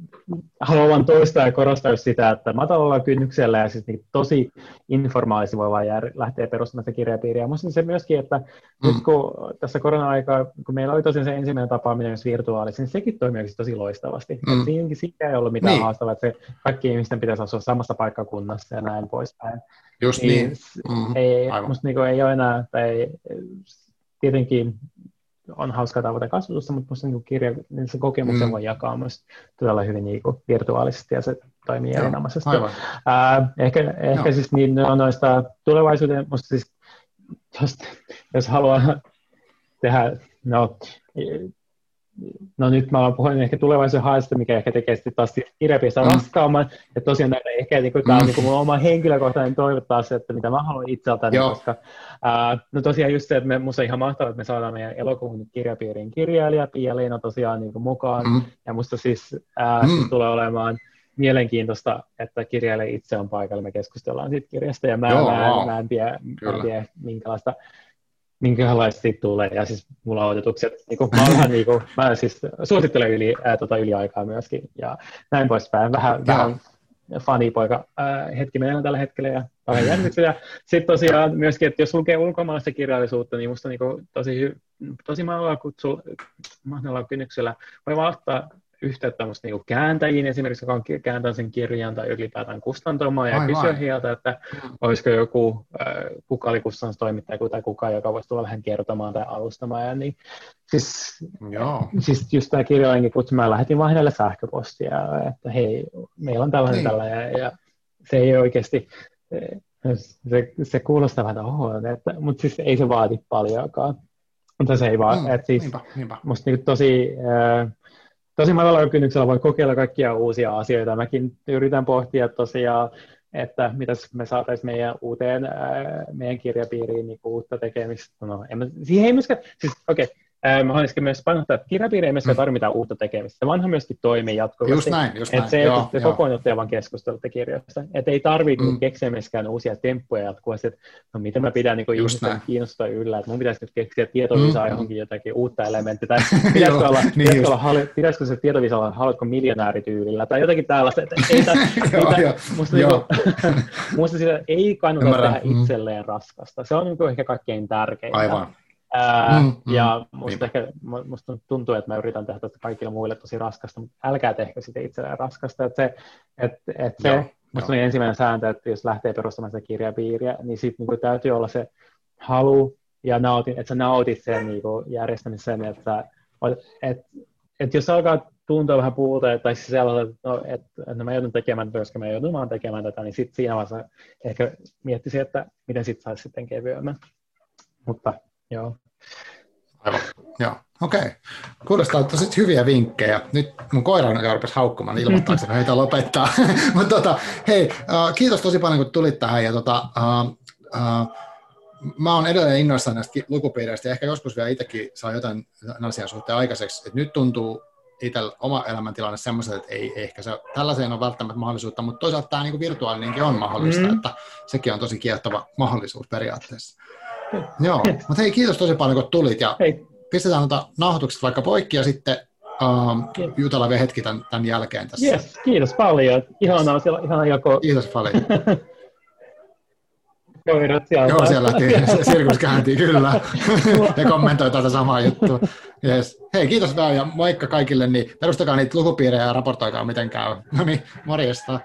haluan vain toistaa ja korostaa sitä, että matalalla kynnyksellä ja siis niin tosi informaalisesti voi vaan lähteä perustamaan sitä kirjapiiriä. Minusta se myöskin, että mm. nyt kun tässä korona-aikaa, kun meillä oli tosiaan se ensimmäinen tapaaminen myös virtuaalisesti, niin sekin toimii tosi loistavasti. Mm. Siinäkin siinä ei ollut mitään niin. haastavaa, että se kaikki ihmisten pitäisi asua samassa paikkakunnassa ja näin poispäin. Just niin. niin. Mm. Ei, musta niin ei ole enää, tai tietenkin on hauskaa tavata kasvatusta, mutta minusta niin kirja, niin se kokemuksen mm. voi jakaa myös todella hyvin niin kuin virtuaalisesti ja se toimii Joo, erinomaisesti. Ää, ehkä ehkä siis niin noista tulevaisuuden, musta siis, jos, jos haluaa tehdä, no no nyt mä puhun ehkä tulevaisuuden haasteesta, mikä ehkä tekee sitten taas kirjapiiristä mm. raskaamman. Ja tosiaan näitä ehkä niin kuin, tämä on niin kuin mun oma henkilökohtainen toive taas, että mitä mä haluan itseltäni, Joo. koska ää, no tosiaan just se, että me, musta on ihan mahtavaa, että me saadaan meidän elokuun kirjapiirin kirjailija Pia Leena tosiaan niin kuin mukaan. Mm. Ja musta siis, ää, mm. siis tulee olemaan mielenkiintoista, että kirjailija itse on paikalla, me keskustellaan siitä kirjasta, ja mä, Joo, mä, wow. mä en tiedä, mä en tiedä minkälaista minkälaista siitä tulee, ja siis mulla on odotukset, niin kuin, mä, niin kuin, mä siis suosittelen yli, ää, tota, yliaikaa myöskin, ja näin poispäin, vähän, vähän fanipoika ää, hetki meillä tällä hetkellä, ja vähän jännityksiä. Sitten tosiaan myöskin, että jos lukee ulkomaalaista kirjallisuutta, niin musta niin kuin, tosi, tosi mahdollisella kutsulla, mahdollisella kynnyksellä. Voi vaan ottaa yhteyttä niin kääntäjiin esimerkiksi, joka on kääntänyt sen kirjan tai ylipäätään kustantamaan ja kysyä heiltä, että olisiko joku, äh, kuka oli kustannustoimittaja tai kuka, joka voisi tulla vähän kertomaan tai alustamaan. Ja niin, siis, Joo. siis just tämä kirjoinkin kutsu, mä lähetin vaan hänelle sähköpostia, että hei, meillä on tällainen niin. tällainen, ja, ja se ei oikeasti, se, se kuulostaa vähän, että, mutta siis ei se vaadi paljonkaan. Mutta se ei vaan, mm, että siis niinpä, niinpä. musta niin tosi, äh, tosi matalalla kynnyksellä voi kokeilla kaikkia uusia asioita. Mäkin yritän pohtia tosiaan, että mitä me saataisiin meidän uuteen, meidän kirjapiiriin niin uutta tekemistä. No, en mä, siihen ei myöskään, siis okei, okay, Mä haluaisin myös painottaa, että kirjapiiri ei myöskään mm. tarvita uutta tekemistä. Vanha myöskin toimii jatkuvasti. Just näin, just näin. Että se, joo, että te kokoonnutte vaan keskustelette kirjoista. Että ei tarvitse mm. keksiä myöskään uusia temppuja jatkuvasti, että no miten mä pidän niin ihmisten kiinnostaa yllä, että mun pitäisi nyt keksiä tietovisaa mm. johonkin jotakin uutta elementtiä, tai pitäisikö, olla, niin pitäisikö, olla, pitäisikö se tietovisa olla, haluatko miljonäärityylillä, tai jotakin tällaista. Että ei, ei, joo, musta. Niin, musta sitä ei kannata Ymmärrän. tehdä mm. itselleen raskasta. Se on niin ehkä kaikkein tärkeintä. Aivan. Ää, mm, mm, ja musta, niin. ehkä, musta tuntuu, että mä yritän tehdä tästä kaikille muille tosi raskasta, mutta älkää tehkö sitä itselleen raskasta. Että se, et, et se joo, musta oli ensimmäinen sääntö, että jos lähtee perustamaan sitä kirjapiiriä, niin sitten niin täytyy olla se halu ja nautin, että sä nautit sen niin järjestämisen, että et, et jos alkaa tuntua vähän puuta, tai siis sellaista, että, no, että, että mä joudun tekemään, koska mä joudun vaan tekemään tätä, niin sitten siinä vaiheessa ehkä miettisi, että miten sitten saisi sitten kevyemmän. Mutta Joo. Aivan, joo. Okei. Okay. Kuulostaa tosi hyviä vinkkejä. Nyt mun koira on rupesi haukkumaan ilmoittaakseni heitä lopettaa. Mutta tota, hei, uh, kiitos tosi paljon, kun tulit tähän. Ja tota, uh, uh, mä oon edelleen innoissaan näistä lukupiireistä ja ehkä joskus vielä itsekin saa jotain asian suhteen aikaiseksi. Et nyt tuntuu itsellä oma elämäntilanne semmoiselta, että ei ehkä se, tällaiseen on välttämättä mahdollisuutta, mutta toisaalta tämä niin virtuaalinenkin on mahdollista, mm. että sekin on tosi kiehtova mahdollisuus periaatteessa. Joo, mutta hei, kiitos tosi paljon, kun tulit. Ja hei. pistetään noita nauhoitukset vaikka poikki ja sitten uh, jutellaan vielä hetki tämän, tämän jälkeen tässä. Yes, kiitos paljon. Ihanaa, siellä, ihanaa jako. Kiitos paljon. Koirat sieltä. Joo, siellä lähti, sirkus käänti, kyllä. ja kommentoi tätä samaa juttua. Yes. Hei, kiitos vähän ja moikka kaikille. Niin perustakaa niitä lukupiirejä ja raportoikaa miten käy. No niin, morjesta.